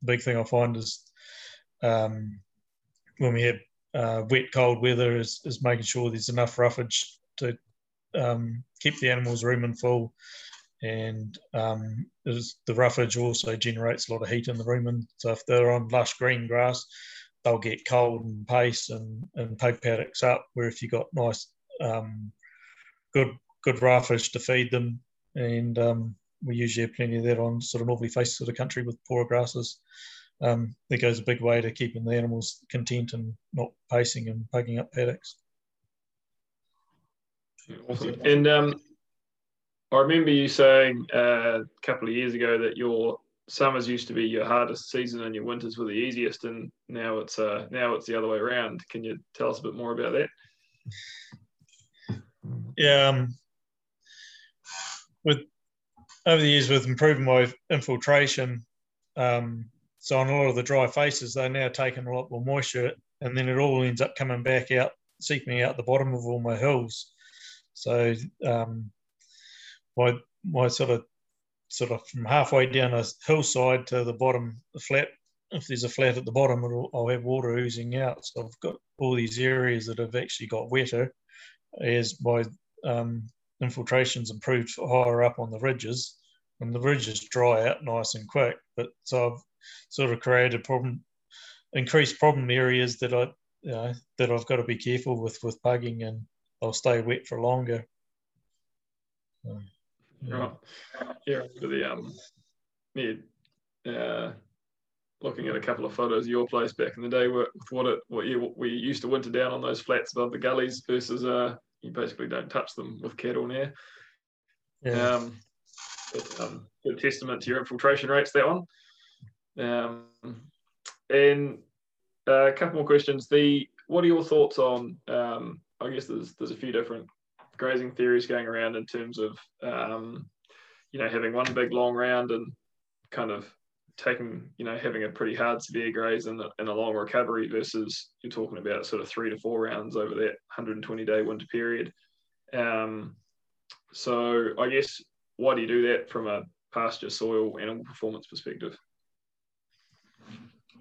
the big thing I find is um, when we have uh, wet, cold weather, is, is making sure there's enough roughage to um, keep the animals rumen full and um, the roughage also generates a lot of heat in the rumen. So if they're on lush green grass, they'll get cold and pace and, and poke paddocks up. Where if you've got nice, um, good good roughage to feed them, and um, we usually have plenty of that on sort of northerly faces of the country with poorer grasses. Um, that goes a big way to keeping the animals content and not pacing and poking up paddocks. Awesome. And um, I remember you saying uh, a couple of years ago that your summers used to be your hardest season and your winters were the easiest, and now it's uh, now it's the other way around. Can you tell us a bit more about that? Yeah, um, with over the years with improving my infiltration, um, so on a lot of the dry faces, they're now taking a lot more moisture, and then it all ends up coming back out, seeping out the bottom of all my hills. So um, my my sort of sort of from halfway down a hillside to the bottom, the flat. If there's a flat at the bottom, I'll have water oozing out. So I've got all these areas that have actually got wetter as my um, infiltration's improved higher up on the ridges, and the ridges dry out nice and quick. But so I've sort of created problem, increased problem areas that I you know, that I've got to be careful with with pugging, and they'll stay wet for longer. Right. Yeah, for the um, yeah, uh, looking at a couple of photos of your place back in the day, with what it what you we used to winter down on those flats above the gullies versus uh, you basically don't touch them with cattle now. Yeah. Um, but, um, good testament to your infiltration rates that one. Um, and uh, a couple more questions. The what are your thoughts on? Um, I guess there's there's a few different grazing theories going around in terms of um, you know having one big long round and kind of taking you know having a pretty hard severe graze and, and a long recovery versus you're talking about sort of three to four rounds over that 120 day winter period. Um, so I guess why do you do that from a pasture, soil, animal performance perspective?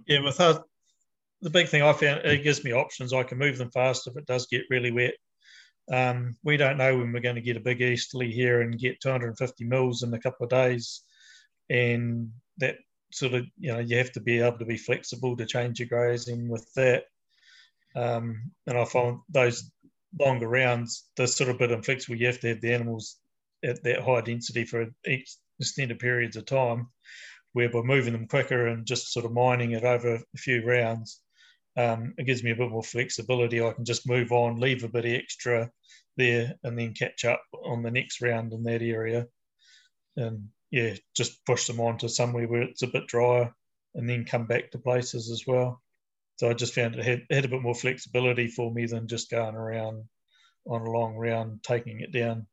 Yeah, with us, the big thing I found it gives me options. I can move them fast if it does get really wet. Um, we don't know when we're going to get a big easterly here and get 250 mils in a couple of days, and that sort of you know you have to be able to be flexible to change your grazing with that. Um, and I find those longer rounds, they're sort of a bit inflexible. You have to have the animals at that high density for extended periods of time, where by moving them quicker and just sort of mining it over a few rounds, um, it gives me a bit more flexibility. I can just move on, leave a bit extra there, and then catch up on the next round in that area. And yeah, just push them on to somewhere where it's a bit drier and then come back to places as well. So I just found it had, had a bit more flexibility for me than just going around on a long round, taking it down.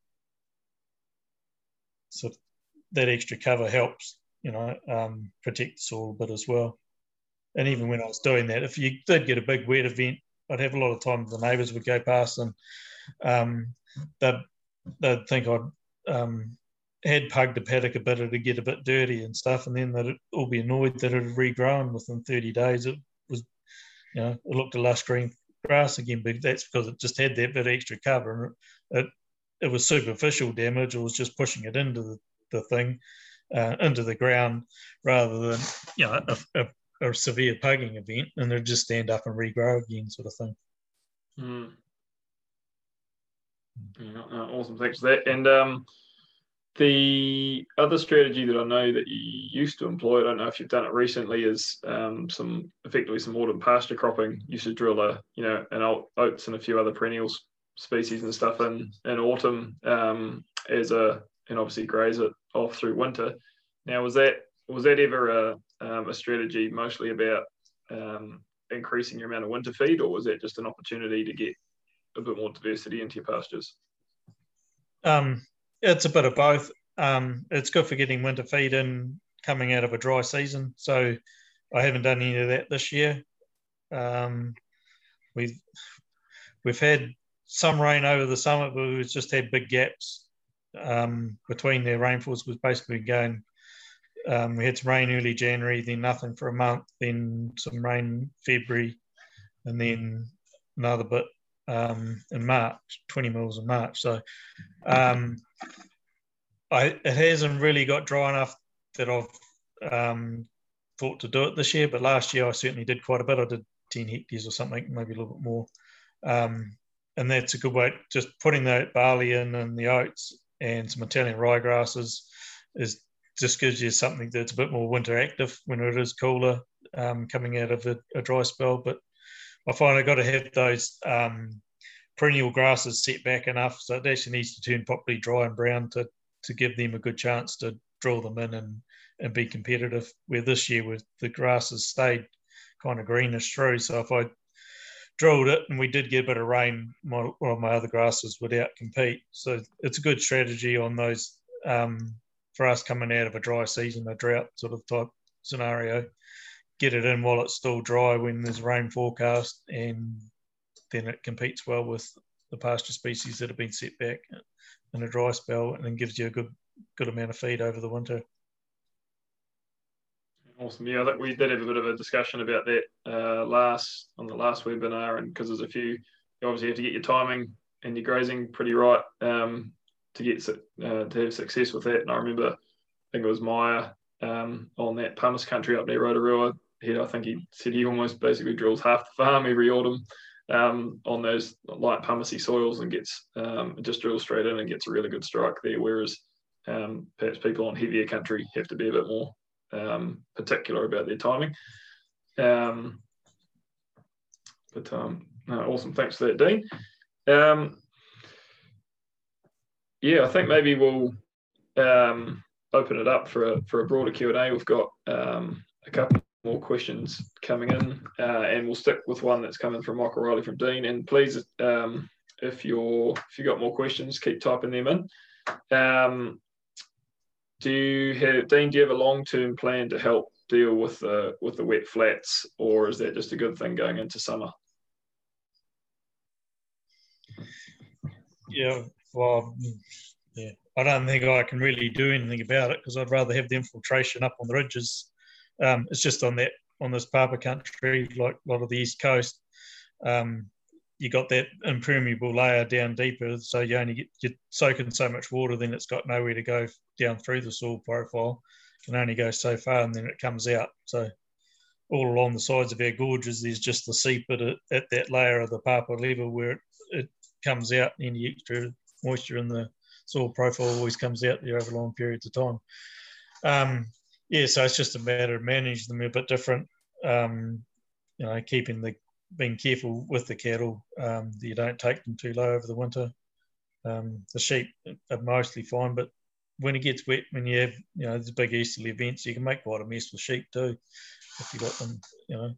So that extra cover helps, you know, um, protect the soil a bit as well. And even when I was doing that, if you did get a big wet event, I'd have a lot of time the neighbours would go past and um, they'd, they'd think I'd um, had pugged the paddock a bit, it'd get a bit dirty and stuff, and then they'd all be annoyed that it had regrown within 30 days. It was, you know, it looked a lush green grass again, but that's because it just had that bit extra cover. And it, it was superficial damage, it was just pushing it into the, the thing, uh, into the ground, rather than, you know, a, a, a, severe pugging event, and it'd just stand up and regrow again, sort of thing. Mm. Yeah, awesome. Thanks for that. And um, the other strategy that I know that you used to employ, I don't know if you've done it recently, is um, some effectively some autumn pasture cropping. You should drill a you know an oats and a few other perennials species and stuff in in autumn um, as a and obviously graze it off through winter. Now was that was that ever a um, a strategy mostly about um, increasing your amount of winter feed, or was that just an opportunity to get a bit more diversity into your pastures? Um, it's a bit of both. Um, it's good for getting winter feed in coming out of a dry season. So I haven't done any of that this year. Um, we've we've had some rain over the summer, but we've just had big gaps um, between their rainfalls. Was basically going. Um, we had some rain early January, then nothing for a month, then some rain February, and then another bit um, in March, 20 mils in March. So um, I, it hasn't really got dry enough that I've um, thought to do it this year, but last year I certainly did quite a bit. I did 10 hectares or something, maybe a little bit more. Um, and that's a good way, just putting the barley in and the oats and some Italian ryegrasses is just gives you something that's a bit more winter active when it is cooler um, coming out of a, a, dry spell. But I find I've got to have those um, perennial grasses set back enough so it actually needs to turn properly dry and brown to, to give them a good chance to draw them in and, and be competitive. Where this year with the grasses stayed kind of greenish through. So if I drilled it and we did get a bit of rain, my, well, my other grasses would out compete. So it's a good strategy on those um, for us coming out of a dry season, a drought sort of type scenario. Get it in while it's still dry when there's rain forecast, and then it competes well with the pasture species that have been set back in a dry spell, and then gives you a good good amount of feed over the winter. Awesome. Yeah, we did have a bit of a discussion about that uh, last on the last webinar, and because there's a few, you obviously have to get your timing and your grazing pretty right um, to get uh, to have success with that. And I remember, I think it was Maya um, on that pumice country up near Rotorua. He, I think he said he almost basically drills half the farm every autumn um, on those light pumicey soils and gets um, just drills straight in and gets a really good strike there. Whereas um, perhaps people on heavier country have to be a bit more um, particular about their timing. Um, but no, awesome, thanks for that, Dean. Um, yeah, I think maybe we'll um, open it up for a for a broader Q and A. We've got um, a couple more questions coming in, uh, and we'll stick with one that's coming from Michael Riley from Dean. And please, if you're if you got more questions, keep typing them in. Um, do you have, Dean? Do you have a long term plan to help deal with the with the wet flats, or is that just a good thing going into summer? Yeah, well, yeah, I don't think I can really do anything about it because I'd rather have the infiltration up on the ridges. Um, it's just on that on this Papa country, like a lot of the east coast. Um, you got that impermeable layer down deeper, so you only get you're soaking so much water, then it's got nowhere to go down through the soil profile, can only go so far and then it comes out. So all along the sides of our gorges, there's just the seep at, at that layer of the papa level where it, it comes out. Any extra moisture in the soil profile always comes out there over long periods of time. Um, yeah, so it's just a matter of managing them a bit different. Um, you know, keeping the being careful with the cattle um, you don't take them too low over the winter. Um, the sheep are mostly fine, but when it gets wet, when you have you know the big easterly events, you can make quite a mess with sheep too if you got them, you know,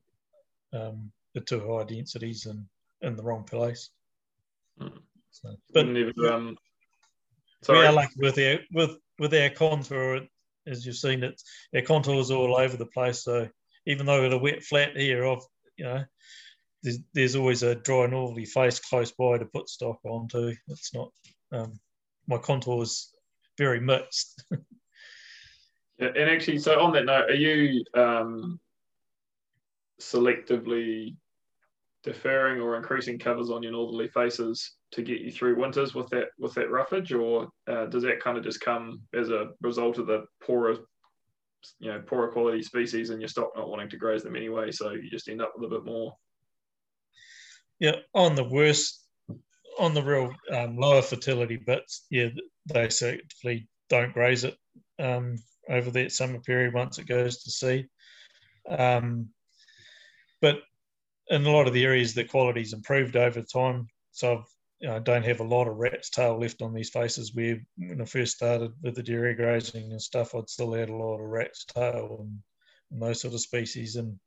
um, at too high densities and in the wrong place. Mm. So, but Never, um, sorry. we are like with our with with our contour, as you've seen, it our contours all over the place. So even though we're a wet flat here, of you know, there's, there's always a dry northerly face close by to put stock onto. It's not um, my contour is very mixed. <laughs> yeah, and actually, so on that note, are you um, selectively deferring or increasing covers on your northerly faces to get you through winters with that with that roughage, or uh, does that kind of just come as a result of the poorer, you know, poorer quality species and your stock not wanting to graze them anyway, so you just end up with a bit more? Yeah, on the worst, on the real um, lower fertility bits, yeah, they certainly don't graze it um, over that summer period once it goes to seed. Um, but in a lot of the areas, the quality's improved over time. So I've, you know, I don't have a lot of rat's tail left on these faces. Where when I first started with the dairy grazing and stuff, I'd still had a lot of rat's tail and, and those sort of species. And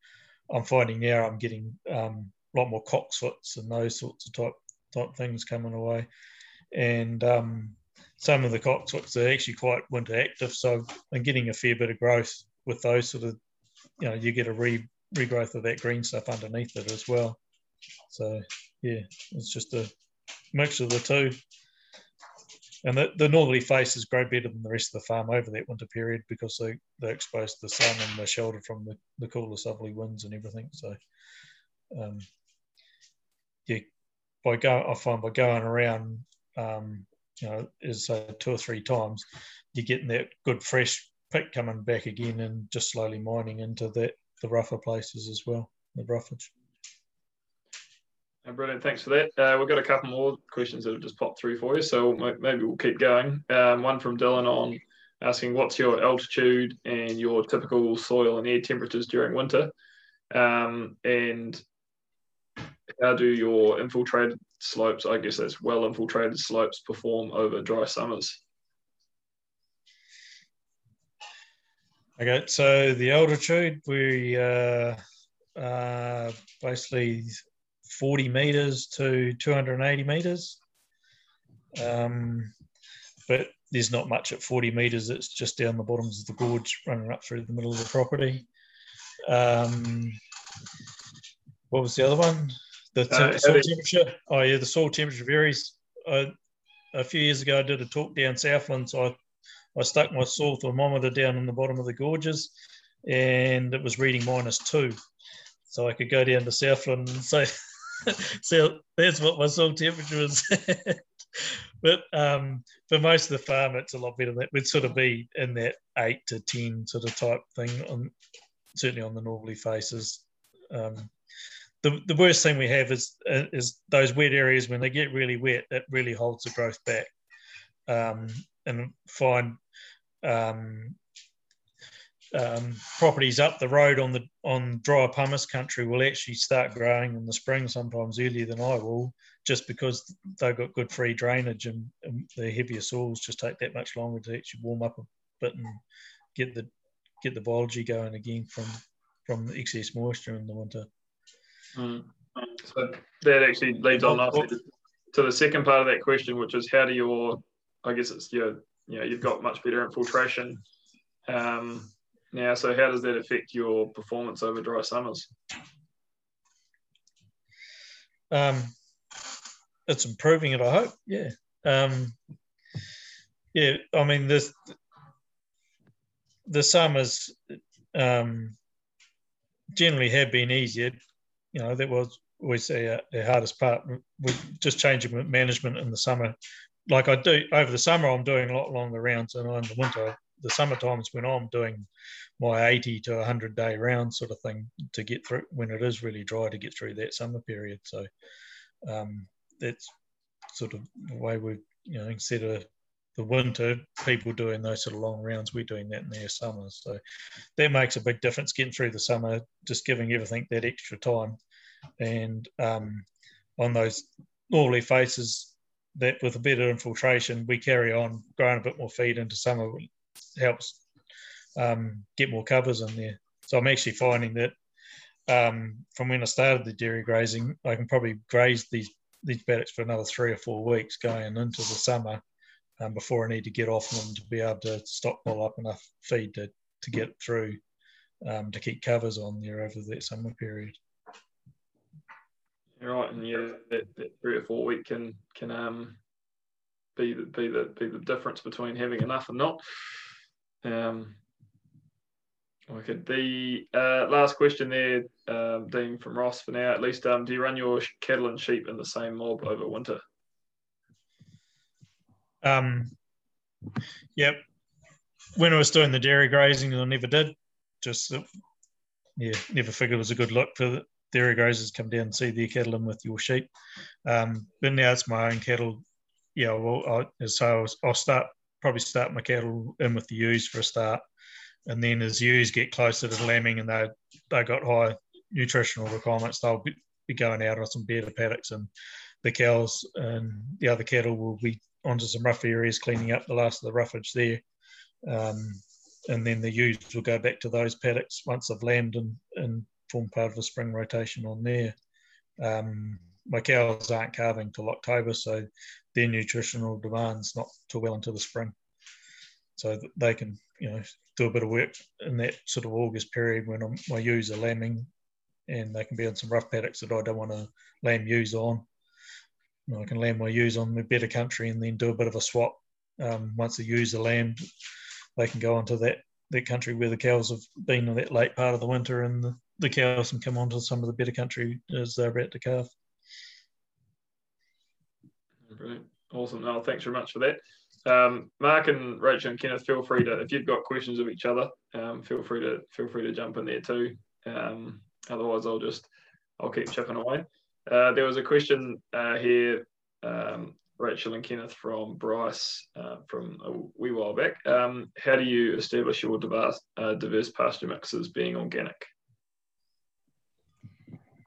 I'm finding now I'm getting um, a lot more cocksfoots and those sorts of type type things coming away. And um, some of the cocksfoots are actually quite winter active, so I'm getting a fair bit of growth with those sort of. You know, you get a re regrowth of that green stuff underneath it as well. So yeah, it's just a mix of the two. And the, the northerly faces grow better than the rest of the farm over that winter period because they, they're exposed to the sun and they're sheltered from the, the cooler southerly winds and everything. So um, yeah, by go I find by going around um, you know, is uh, two or three times, you're getting that good fresh pick coming back again and just slowly mining into that the rougher places as well, the roughage. Brilliant, thanks for that. Uh, we've got a couple more questions that have just popped through for you, so maybe we'll keep going. Um, one from Dylan on asking what's your altitude and your typical soil and air temperatures during winter, um, and how do your infiltrated slopes, I guess that's well infiltrated slopes, perform over dry summers? Okay, so the altitude, we uh, uh, basically 40 meters to 280 meters. Um, but there's not much at 40 meters, it's just down the bottoms of the gorge running up through the middle of the property. Um, what was the other one? The uh, soil temperature. Oh, yeah, the soil temperature varies. I, a few years ago, I did a talk down Southland, so I I stuck my soil thermometer down in the bottom of the gorges and it was reading minus two. So I could go down to Southland and say, <laughs> so that's what my soil temperature is. <laughs> but um, for most of the farm, it's a lot better than that. We'd sort of be in that eight to 10 sort of type thing, on certainly on the northerly faces. Um, the, the worst thing we have is is those wet areas when they get really wet, it really holds the growth back. Um, and find um, um, properties up the road on the on dry pumice country will actually start growing in the spring, sometimes earlier than I will, just because they've got good free drainage and, and the heavier soils just take that much longer to actually warm up a bit and get the get the biology going again from from the excess moisture in the winter. Mm. So that actually leads on to the second part of that question, which is how do your I guess it's your you know you've got much better infiltration um, now. So how does that affect your performance over dry summers? Um, it's improving it. I hope. Yeah. Um, yeah. I mean this the summers um, generally have been easier. You know that was always the, uh, the hardest part. With just changing management in the summer like I do over the summer, I'm doing a lot longer rounds, and in the winter, the summer times when I'm doing my 80 to 100 day round sort of thing to get through when it is really dry to get through that summer period. So um, that's sort of the way we, you know, instead of the winter, people doing those sort of long rounds, we're doing that in their summer. So that makes a big difference getting through the summer, just giving everything that extra time. And um, on those normally faces that with a better infiltration, we carry on growing a bit more feed into summer, helps um, get more covers in there. So I'm actually finding that um, from when I started the dairy grazing, I can probably graze these these paddocks for another three or four weeks going into the summer um, before I need to get off them to be able to stockpile up enough feed to, to get through um, to keep covers on there over that summer period. Right, and yeah, that, that, three or four week can can um be the be the be the difference between having enough and not. Um, okay, the uh, last question there, um, Dean from Ross for now at least. Um, do you run your cattle and sheep in the same mob over winter? Um, yep. When I was doing the dairy grazing, I never did. Just, uh, yeah, never figured it was a good look for the dairy grazers come down and see their cattle in with your sheep. Um, but now it's my own cattle. Yeah, well, I, so I'll, start probably start my cattle in with the ewes for a start, and then as ewes get closer to lambing and they they got high nutritional requirements, they'll be, be going out on some better paddocks, and the cows and the other cattle will be onto some rough areas, cleaning up the last of the roughage there. Um, and then the ewes will go back to those paddocks once they've lambed and, and form part of the spring rotation on there. Um, my cows aren't calving till October, so their nutritional demand's not till well into the spring. So they can, you know, do a bit of work in that sort of August period when I'm, my ewes are lambing, and they can be on some rough paddocks that I don't want to lamb ewes on. Know, I can lamb my ewes on the better country and then do a bit of a swap. Um, once the ewes are lambed, they can go onto that that country where the cows have been in that late part of the winter, and the, the cows can come onto some of the better country as they're about to calve. Brilliant, awesome. No, thanks very much for that. Um, Mark and Rachel and Kenneth, feel free to if you've got questions of each other, um, feel free to feel free to jump in there too. Um, otherwise, I'll just I'll keep chipping away. Uh, there was a question uh, here, um, Rachel and Kenneth from Bryce uh, from a wee while back. Um, how do you establish your diverse, uh, diverse pasture mixes being organic?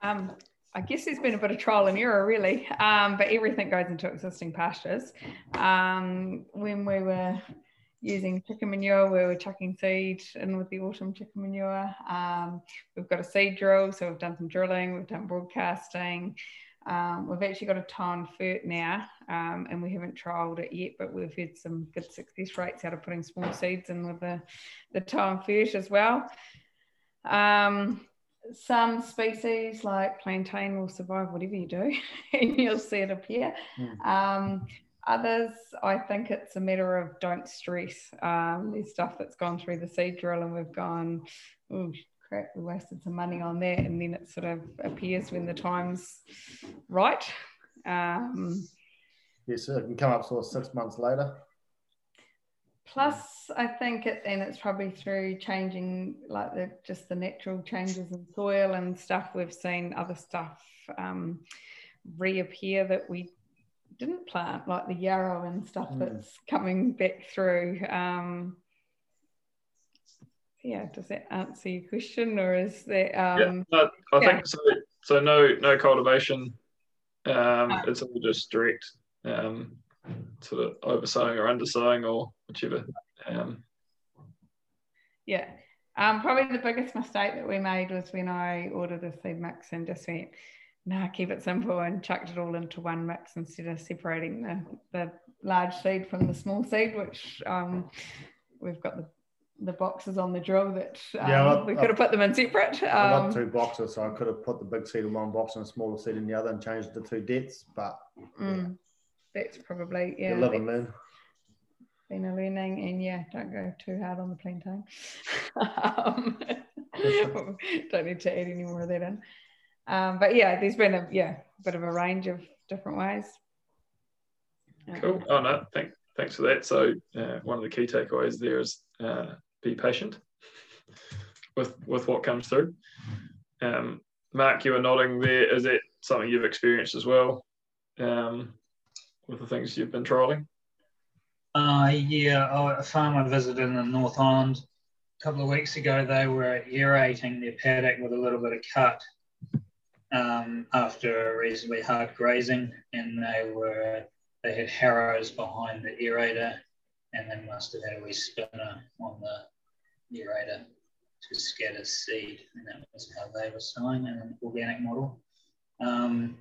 Um, I guess there's been a bit of trial and error, really, um, but everything goes into existing pastures. Um, when we were using chicken manure. We were chucking seed in with the autumn chicken manure. Um, we've got a seed drill, so we've done some drilling, we've done broadcasting. Um, we've actually got a ton Fert now, um, and we haven't trialled it yet, but we've had some good success rates out of putting small seeds in with the, the Town Fert as well. Um, some species like plantain will survive whatever you do, <laughs> and you'll see it appear. Mm. Others, I think it's a matter of don't stress. Um, there's stuff that's gone through the seed drill and we've gone, oh crap, we wasted some money on that. And then it sort of appears when the time's right. Um, yes, it can come up sort of six months later. Plus, I think it, and it's probably through changing, like the just the natural changes in soil and stuff. We've seen other stuff um, reappear that we didn't plant, like the yarrow and stuff mm. that's coming back through. Um, yeah, does that answer your question, or is that? Um, yeah, no, I yeah. think so. So no, no cultivation. Um, no. It's all just direct, um, sort of oversowing or undersowing or whichever. Um, yeah. Um, probably the biggest mistake that we made was when I ordered a seed mix and just went, no, keep it simple and chucked it all into one mix instead of separating the, the large seed from the small seed, which um, we've got the, the boxes on the drill that um, yeah, we could have put them in separate. Um, I got two boxes, so I could have put the big seed in one box and the smaller seed in the other and changed the two depths, but mm, that's probably, yeah. You live and learn. Been a learning, and yeah, don't go too hard on the plantain. <laughs> um, <laughs> don't need to add any more of that in. Um, but yeah, there's been a yeah bit of a range of different ways. Cool. Oh no, thank, thanks for that. So uh, one of the key takeaways there is uh, be patient with with what comes through. Um, Mark, you were nodding there. Is it something you've experienced as well um, with the things you've been trialing? Uh, yeah, a farm I visited in the North Island a couple of weeks ago, they were aerating their paddock with a little bit of cut um, after reasonably hard grazing, and they were they had harrows behind the aerator, and they must have had a wee spinner on the aerator to scatter seed, and that was how they were sowing in an organic model. Um,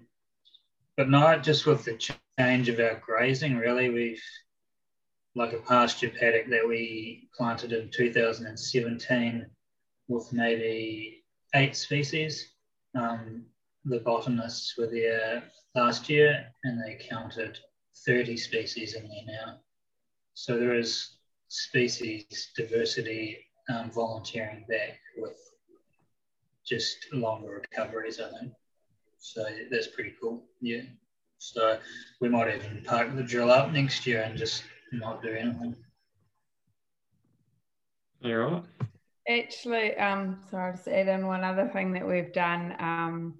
but not just with the change of our grazing, really, we've like a pasture paddock that we planted in 2017 with maybe eight species. Um, the botanists were there last year and they counted 30 species in there now. So there is species diversity um, volunteering back with just longer recoveries, I think. So that's pretty cool. Yeah. So we might even park the drill up next year and just not do anything. You're right. Actually, um, sorry, just add in one other thing that we've done um,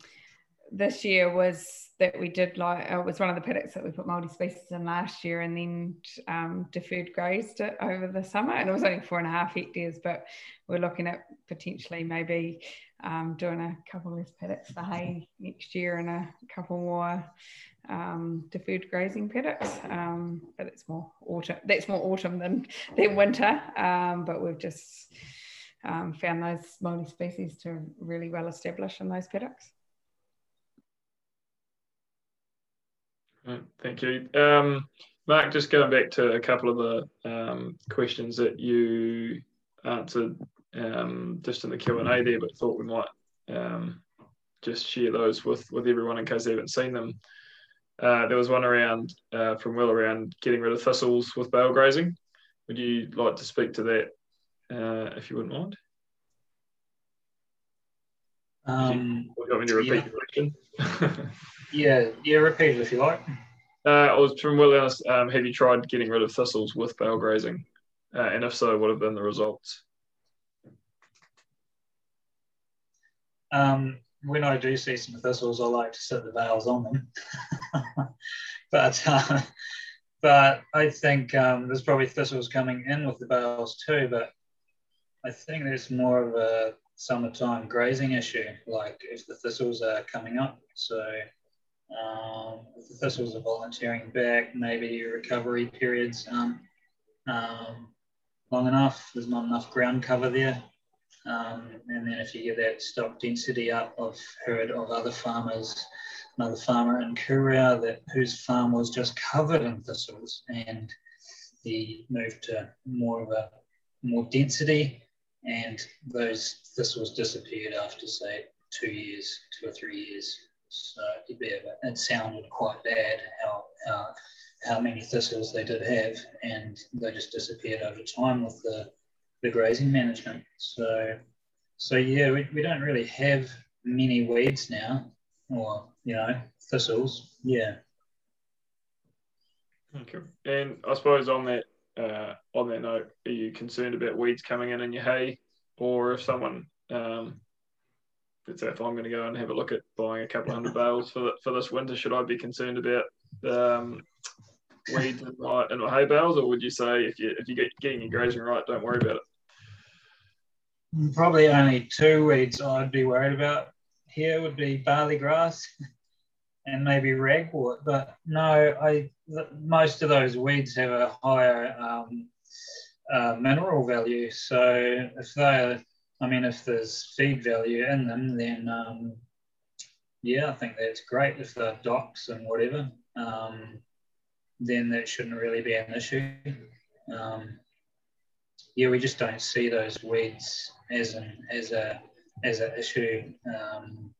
this year was that we did like it was one of the paddocks that we put multi-species in last year and then um, deferred grazed it over the summer and it was only four and a half hectares but we're looking at potentially maybe um, doing a couple less paddocks for hay next year and a couple more um, deferred grazing paddocks, um, but it's more autumn. That's more autumn than than winter. Um, but we've just um, found those multi species to really well establish in those paddocks. Thank you, um, Mark. Just going back to a couple of the questions that you answered just in the Q and A there, but thought we might just share those with with everyone in case they haven't seen them. Uh, there was one around uh, from Will around getting rid of thistles with bale grazing. Would you like to speak to that, uh, if you wouldn't mind? Um, you, want me to repeat yeah. the question? <laughs> yeah, yeah, repeat it if you like. Uh, it was from Will um, have you tried getting rid of thistles with bale grazing? Uh, and if so, what have been the results? Um, when I do see some thistles, I like to set the bales on them. <laughs> but uh, but I think um, there's probably thistles coming in with the bales too. But I think there's more of a summertime grazing issue, like if the thistles are coming up. So um, if the thistles are volunteering back, maybe recovery periods um, um, long enough. There's not enough ground cover there. Um, and then if you get that stock density up, I've heard of other farmers, another farmer in Kuria that whose farm was just covered in thistles and he moved to more of a more density and those thistles disappeared after say two years, two or three years. So it sounded quite bad how, how, how many thistles they did have and they just disappeared over time with the the grazing management. So, so yeah, we, we don't really have many weeds now, or you know, thistles. Yeah. Okay. And I suppose on that uh, on that note, are you concerned about weeds coming in in your hay, or if someone, um, let's say, if I'm going to go and have a look at buying a couple hundred bales for for this winter, should I be concerned about um, weeds in my, in my hay bales, or would you say if you if you get getting your grazing right, don't worry about it? Probably only two weeds I'd be worried about here would be barley grass <laughs> and maybe ragwort. But no, I most of those weeds have a higher um, uh, mineral value. So if they're, I mean, if there's feed value in them, then um, yeah, I think that's great. If they're docks and whatever, um, then that shouldn't really be an issue. Um, yeah, we just don't see those weeds as an as a as an issue um,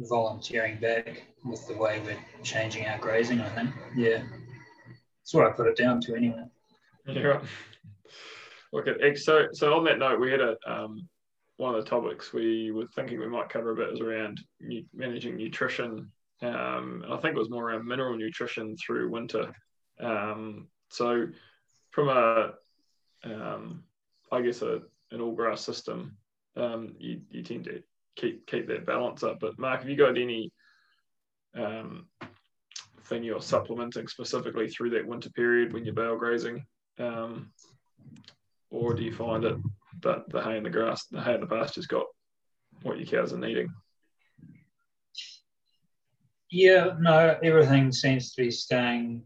volunteering back with the way we're changing our grazing. I think, yeah, that's what I put it down to anyway. Yeah. Okay, so so on that note, we had a um, one of the topics we were thinking we might cover a bit is around managing nutrition. Um, and I think it was more around mineral nutrition through winter. Um, so, from a um, I guess a an all grass system, um, you you tend to keep keep that balance up. But Mark, have you got any um, thing you're supplementing specifically through that winter period when you're bale grazing, um, or do you find it that the hay and the grass, the hay and the pasture's got what your cows are needing? Yeah, no, everything seems to be staying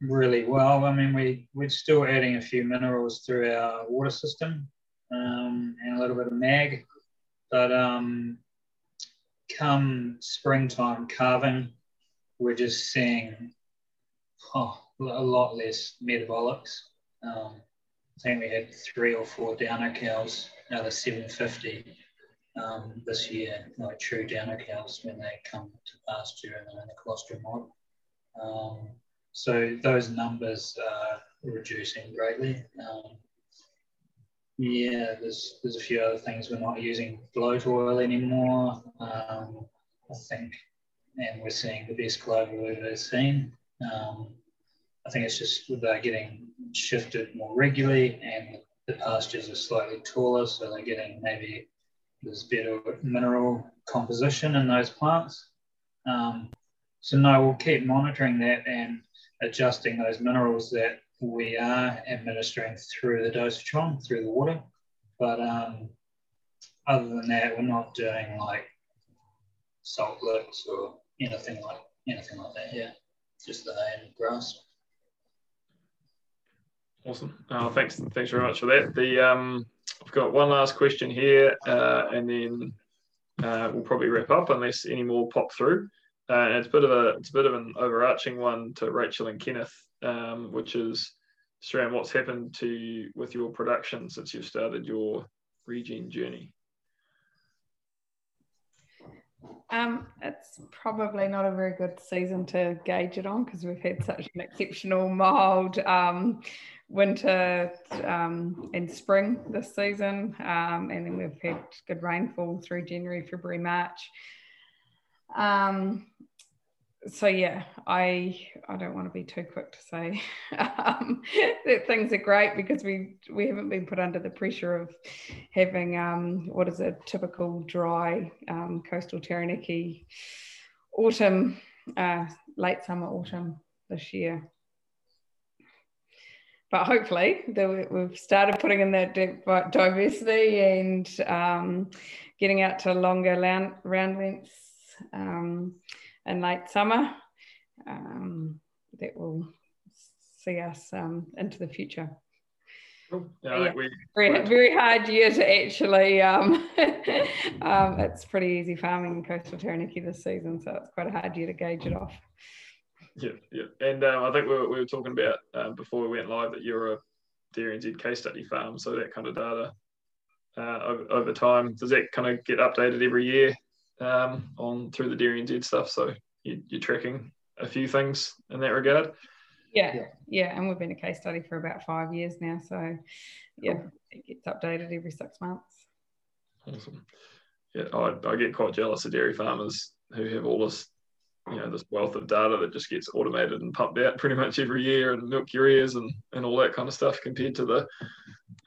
really well. I mean, we we're still adding a few minerals through our water system um, and a little bit of mag, but um, come springtime calving, we're just seeing oh, a lot less metabolics. Um, I think we had three or four downer cows out of 750 um, this year, like true downer cows when they come to pasture and in the colostrum mob. Um, so those numbers are reducing greatly. Um, yeah, there's there's a few other things. We're not using bloat oil anymore. Um, I think, and we're seeing the best clover we've ever seen. Um, I think it's just they're getting shifted more regularly, and the pastures are slightly taller, so they're getting maybe there's better mineral composition in those plants. Um, so no, we'll keep monitoring that and adjusting those minerals that we are administering through the dosatron, through the water. But um, other than that, we're not doing like salt licks or anything like anything like that. Yeah, just the hay and grass. Awesome. Uh, thanks. Thanks very much for that. The um, I've got one last question here, uh, and then uh, we'll probably wrap up unless any more pop through. Uh, and it's a bit of a it's a bit of an overarching one to Rachel and Kenneth, um, which is around what's happened to with your production since you've started your regen journey. Um, it's probably not a very good season to gauge it on because we've had such an exceptional mild um, winter um, and spring this season, um, and then we've had good rainfall through January, February, March. So yeah, I I don't want to be too quick to say <laughs> um, that things are great because we we haven't been put under the pressure of having um, what is a typical dry um, coastal Taranaki autumn, uh, late summer autumn this year. But hopefully, the, we've started putting in that diversity and um, getting out to longer round, round lengths um, in late summer. Um, that will see us um, into the future. Yeah, yeah. We, very, very hard year to actually. Um, <laughs> um, it's pretty easy farming in coastal Taranaki this season, so it's quite a hard year to gauge it off. Yeah, yeah, and um, I think we were, we were talking about um, before we went live that you're a Dairy NZ case study farm, so that kind of data uh, over, over time does that kind of get updated every year um, on through the Dairy NZ stuff. So you, are tracking a few things in that regard. Yeah, yeah, yeah, and we've been a case study for about five years now. So yeah, cool. it gets updated every six months. Awesome. Yeah, I, I get quite jealous of dairy farmers who have all this, you know, this wealth of data that just gets automated and pumped out <laughs> pretty much every year and milk ureas and, and all that kind of stuff compared to the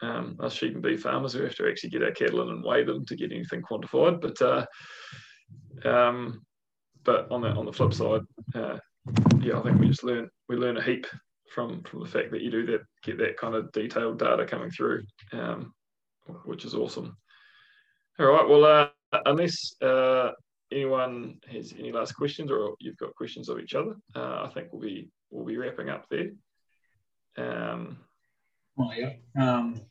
um, us sheep and beef farmers who have to actually get our cattle in and weigh them to get anything quantified. But uh, um, but on the on the flip side, uh, yeah, I think we just learn we learn a heap from from the fact that you do that, get that kind of detailed data coming through, um, which is awesome. All right, well, uh, unless uh, anyone has any last questions or you've got questions of each other, uh, I think we'll be we'll be wrapping up there. Um, well, yeah. Um,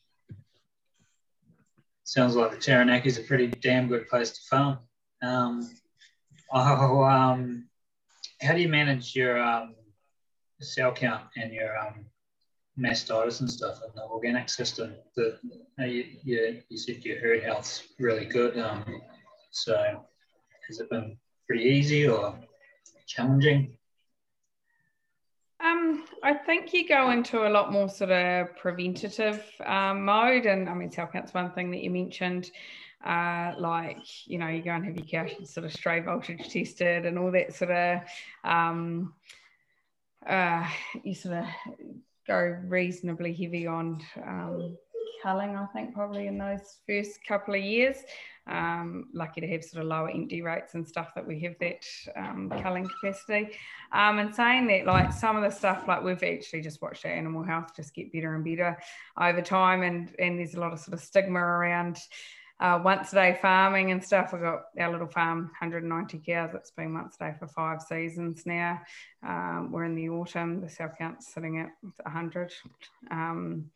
sounds like the Taranaki is a pretty damn good place to farm. Um, oh, um, how do you manage your um, cell count and your um, mastitis and stuff in the organic system? The, you, you, you said your herd health's really good. Um, so has it been pretty easy or challenging? Um, I think you go into a lot more sort of preventative um, mode, and I mean, cell count's one thing that you mentioned. Uh, like you know, you go and have your cows sort of stray voltage tested and all that sort of. Um, uh, you sort of go reasonably heavy on um, culling, I think, probably in those first couple of years. Um, lucky to have sort of lower empty rates and stuff that we have that um, culling capacity. Um, and saying that, like some of the stuff, like we've actually just watched our animal health just get better and better over time, and and there's a lot of sort of stigma around uh, once a day farming and stuff. We've got our little farm, 190 cows. It's been once a day for five seasons now. Um, we're in the autumn. The cell count's sitting at 100. Um,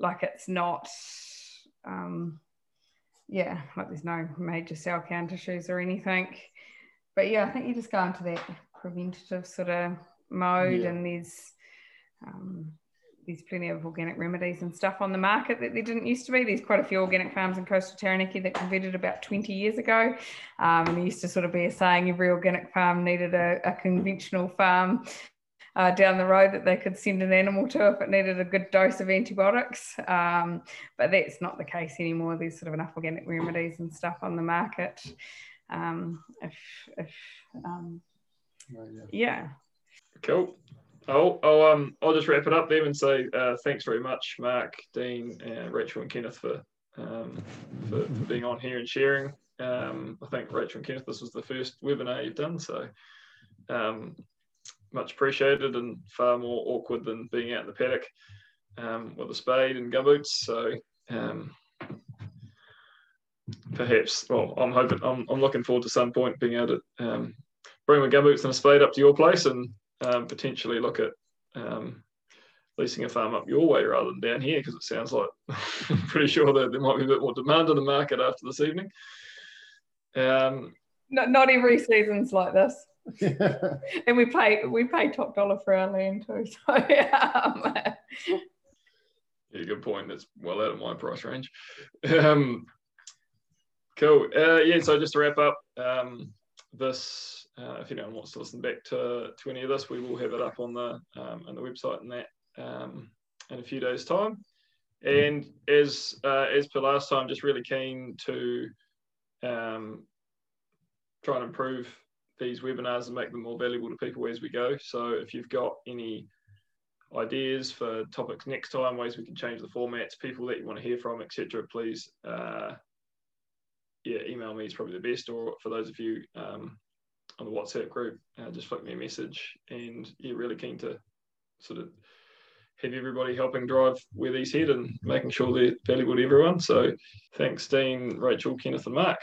like it's not, um, yeah, like there's no major cell count issues or anything. But yeah, I think you just go into that preventative sort of mode, yeah. and there's um, there's plenty of organic remedies and stuff on the market that there didn't used to be. There's quite a few organic farms in coastal Taranaki that converted about 20 years ago. Um, and there used to sort of be a saying every organic farm needed a, a conventional farm uh, down the road that they could send an animal to if it needed a good dose of antibiotics. Um, but that's not the case anymore. There's sort of enough organic remedies and stuff on the market. Um, if, if um, oh, yeah. yeah. Cool. I'll, I'll, um, I'll just wrap it up then and say uh, thanks very much, Mark, Dean, and Rachel and Kenneth for, um, for, for, being on here and sharing. Um, I think Rachel and Kenneth, this was the first webinar you've done, so um, much appreciated and far more awkward than being out in the paddock um, with a spade and gumboots. So um, perhaps, well, I'm hoping, I'm, I'm looking forward to some point being able to bring my gumboots and a spade up to your place and um, potentially look at um, leasing a farm up your way rather than down here because it sounds like I'm <laughs> pretty sure that there might be a bit more demand in the market after this evening. Um, not, not every season's like this. And we pay we pay top dollar for our land too. So <laughs> um, yeah, good point. That's well out of my price range. Um, cool. Uh, yeah. So just to wrap up, um, this uh, if anyone wants to listen back to, to any of this, we will have it up on the um, on the website and that um, in a few days' time. And as uh, as per last time, just really keen to um, try and improve these webinars and make them more valuable to people as we go. So if you've got any ideas for topics next time, ways we can change the formats, people that you want to hear from, etc., please uh, yeah, email me is probably the best. Or for those of you um, on the WhatsApp group, uh, just flick me a message. And yeah, really keen to sort of have everybody helping drive where these head and making sure they're valuable to everyone. So thanks, Dean, Rachel, Kenneth, and Mark.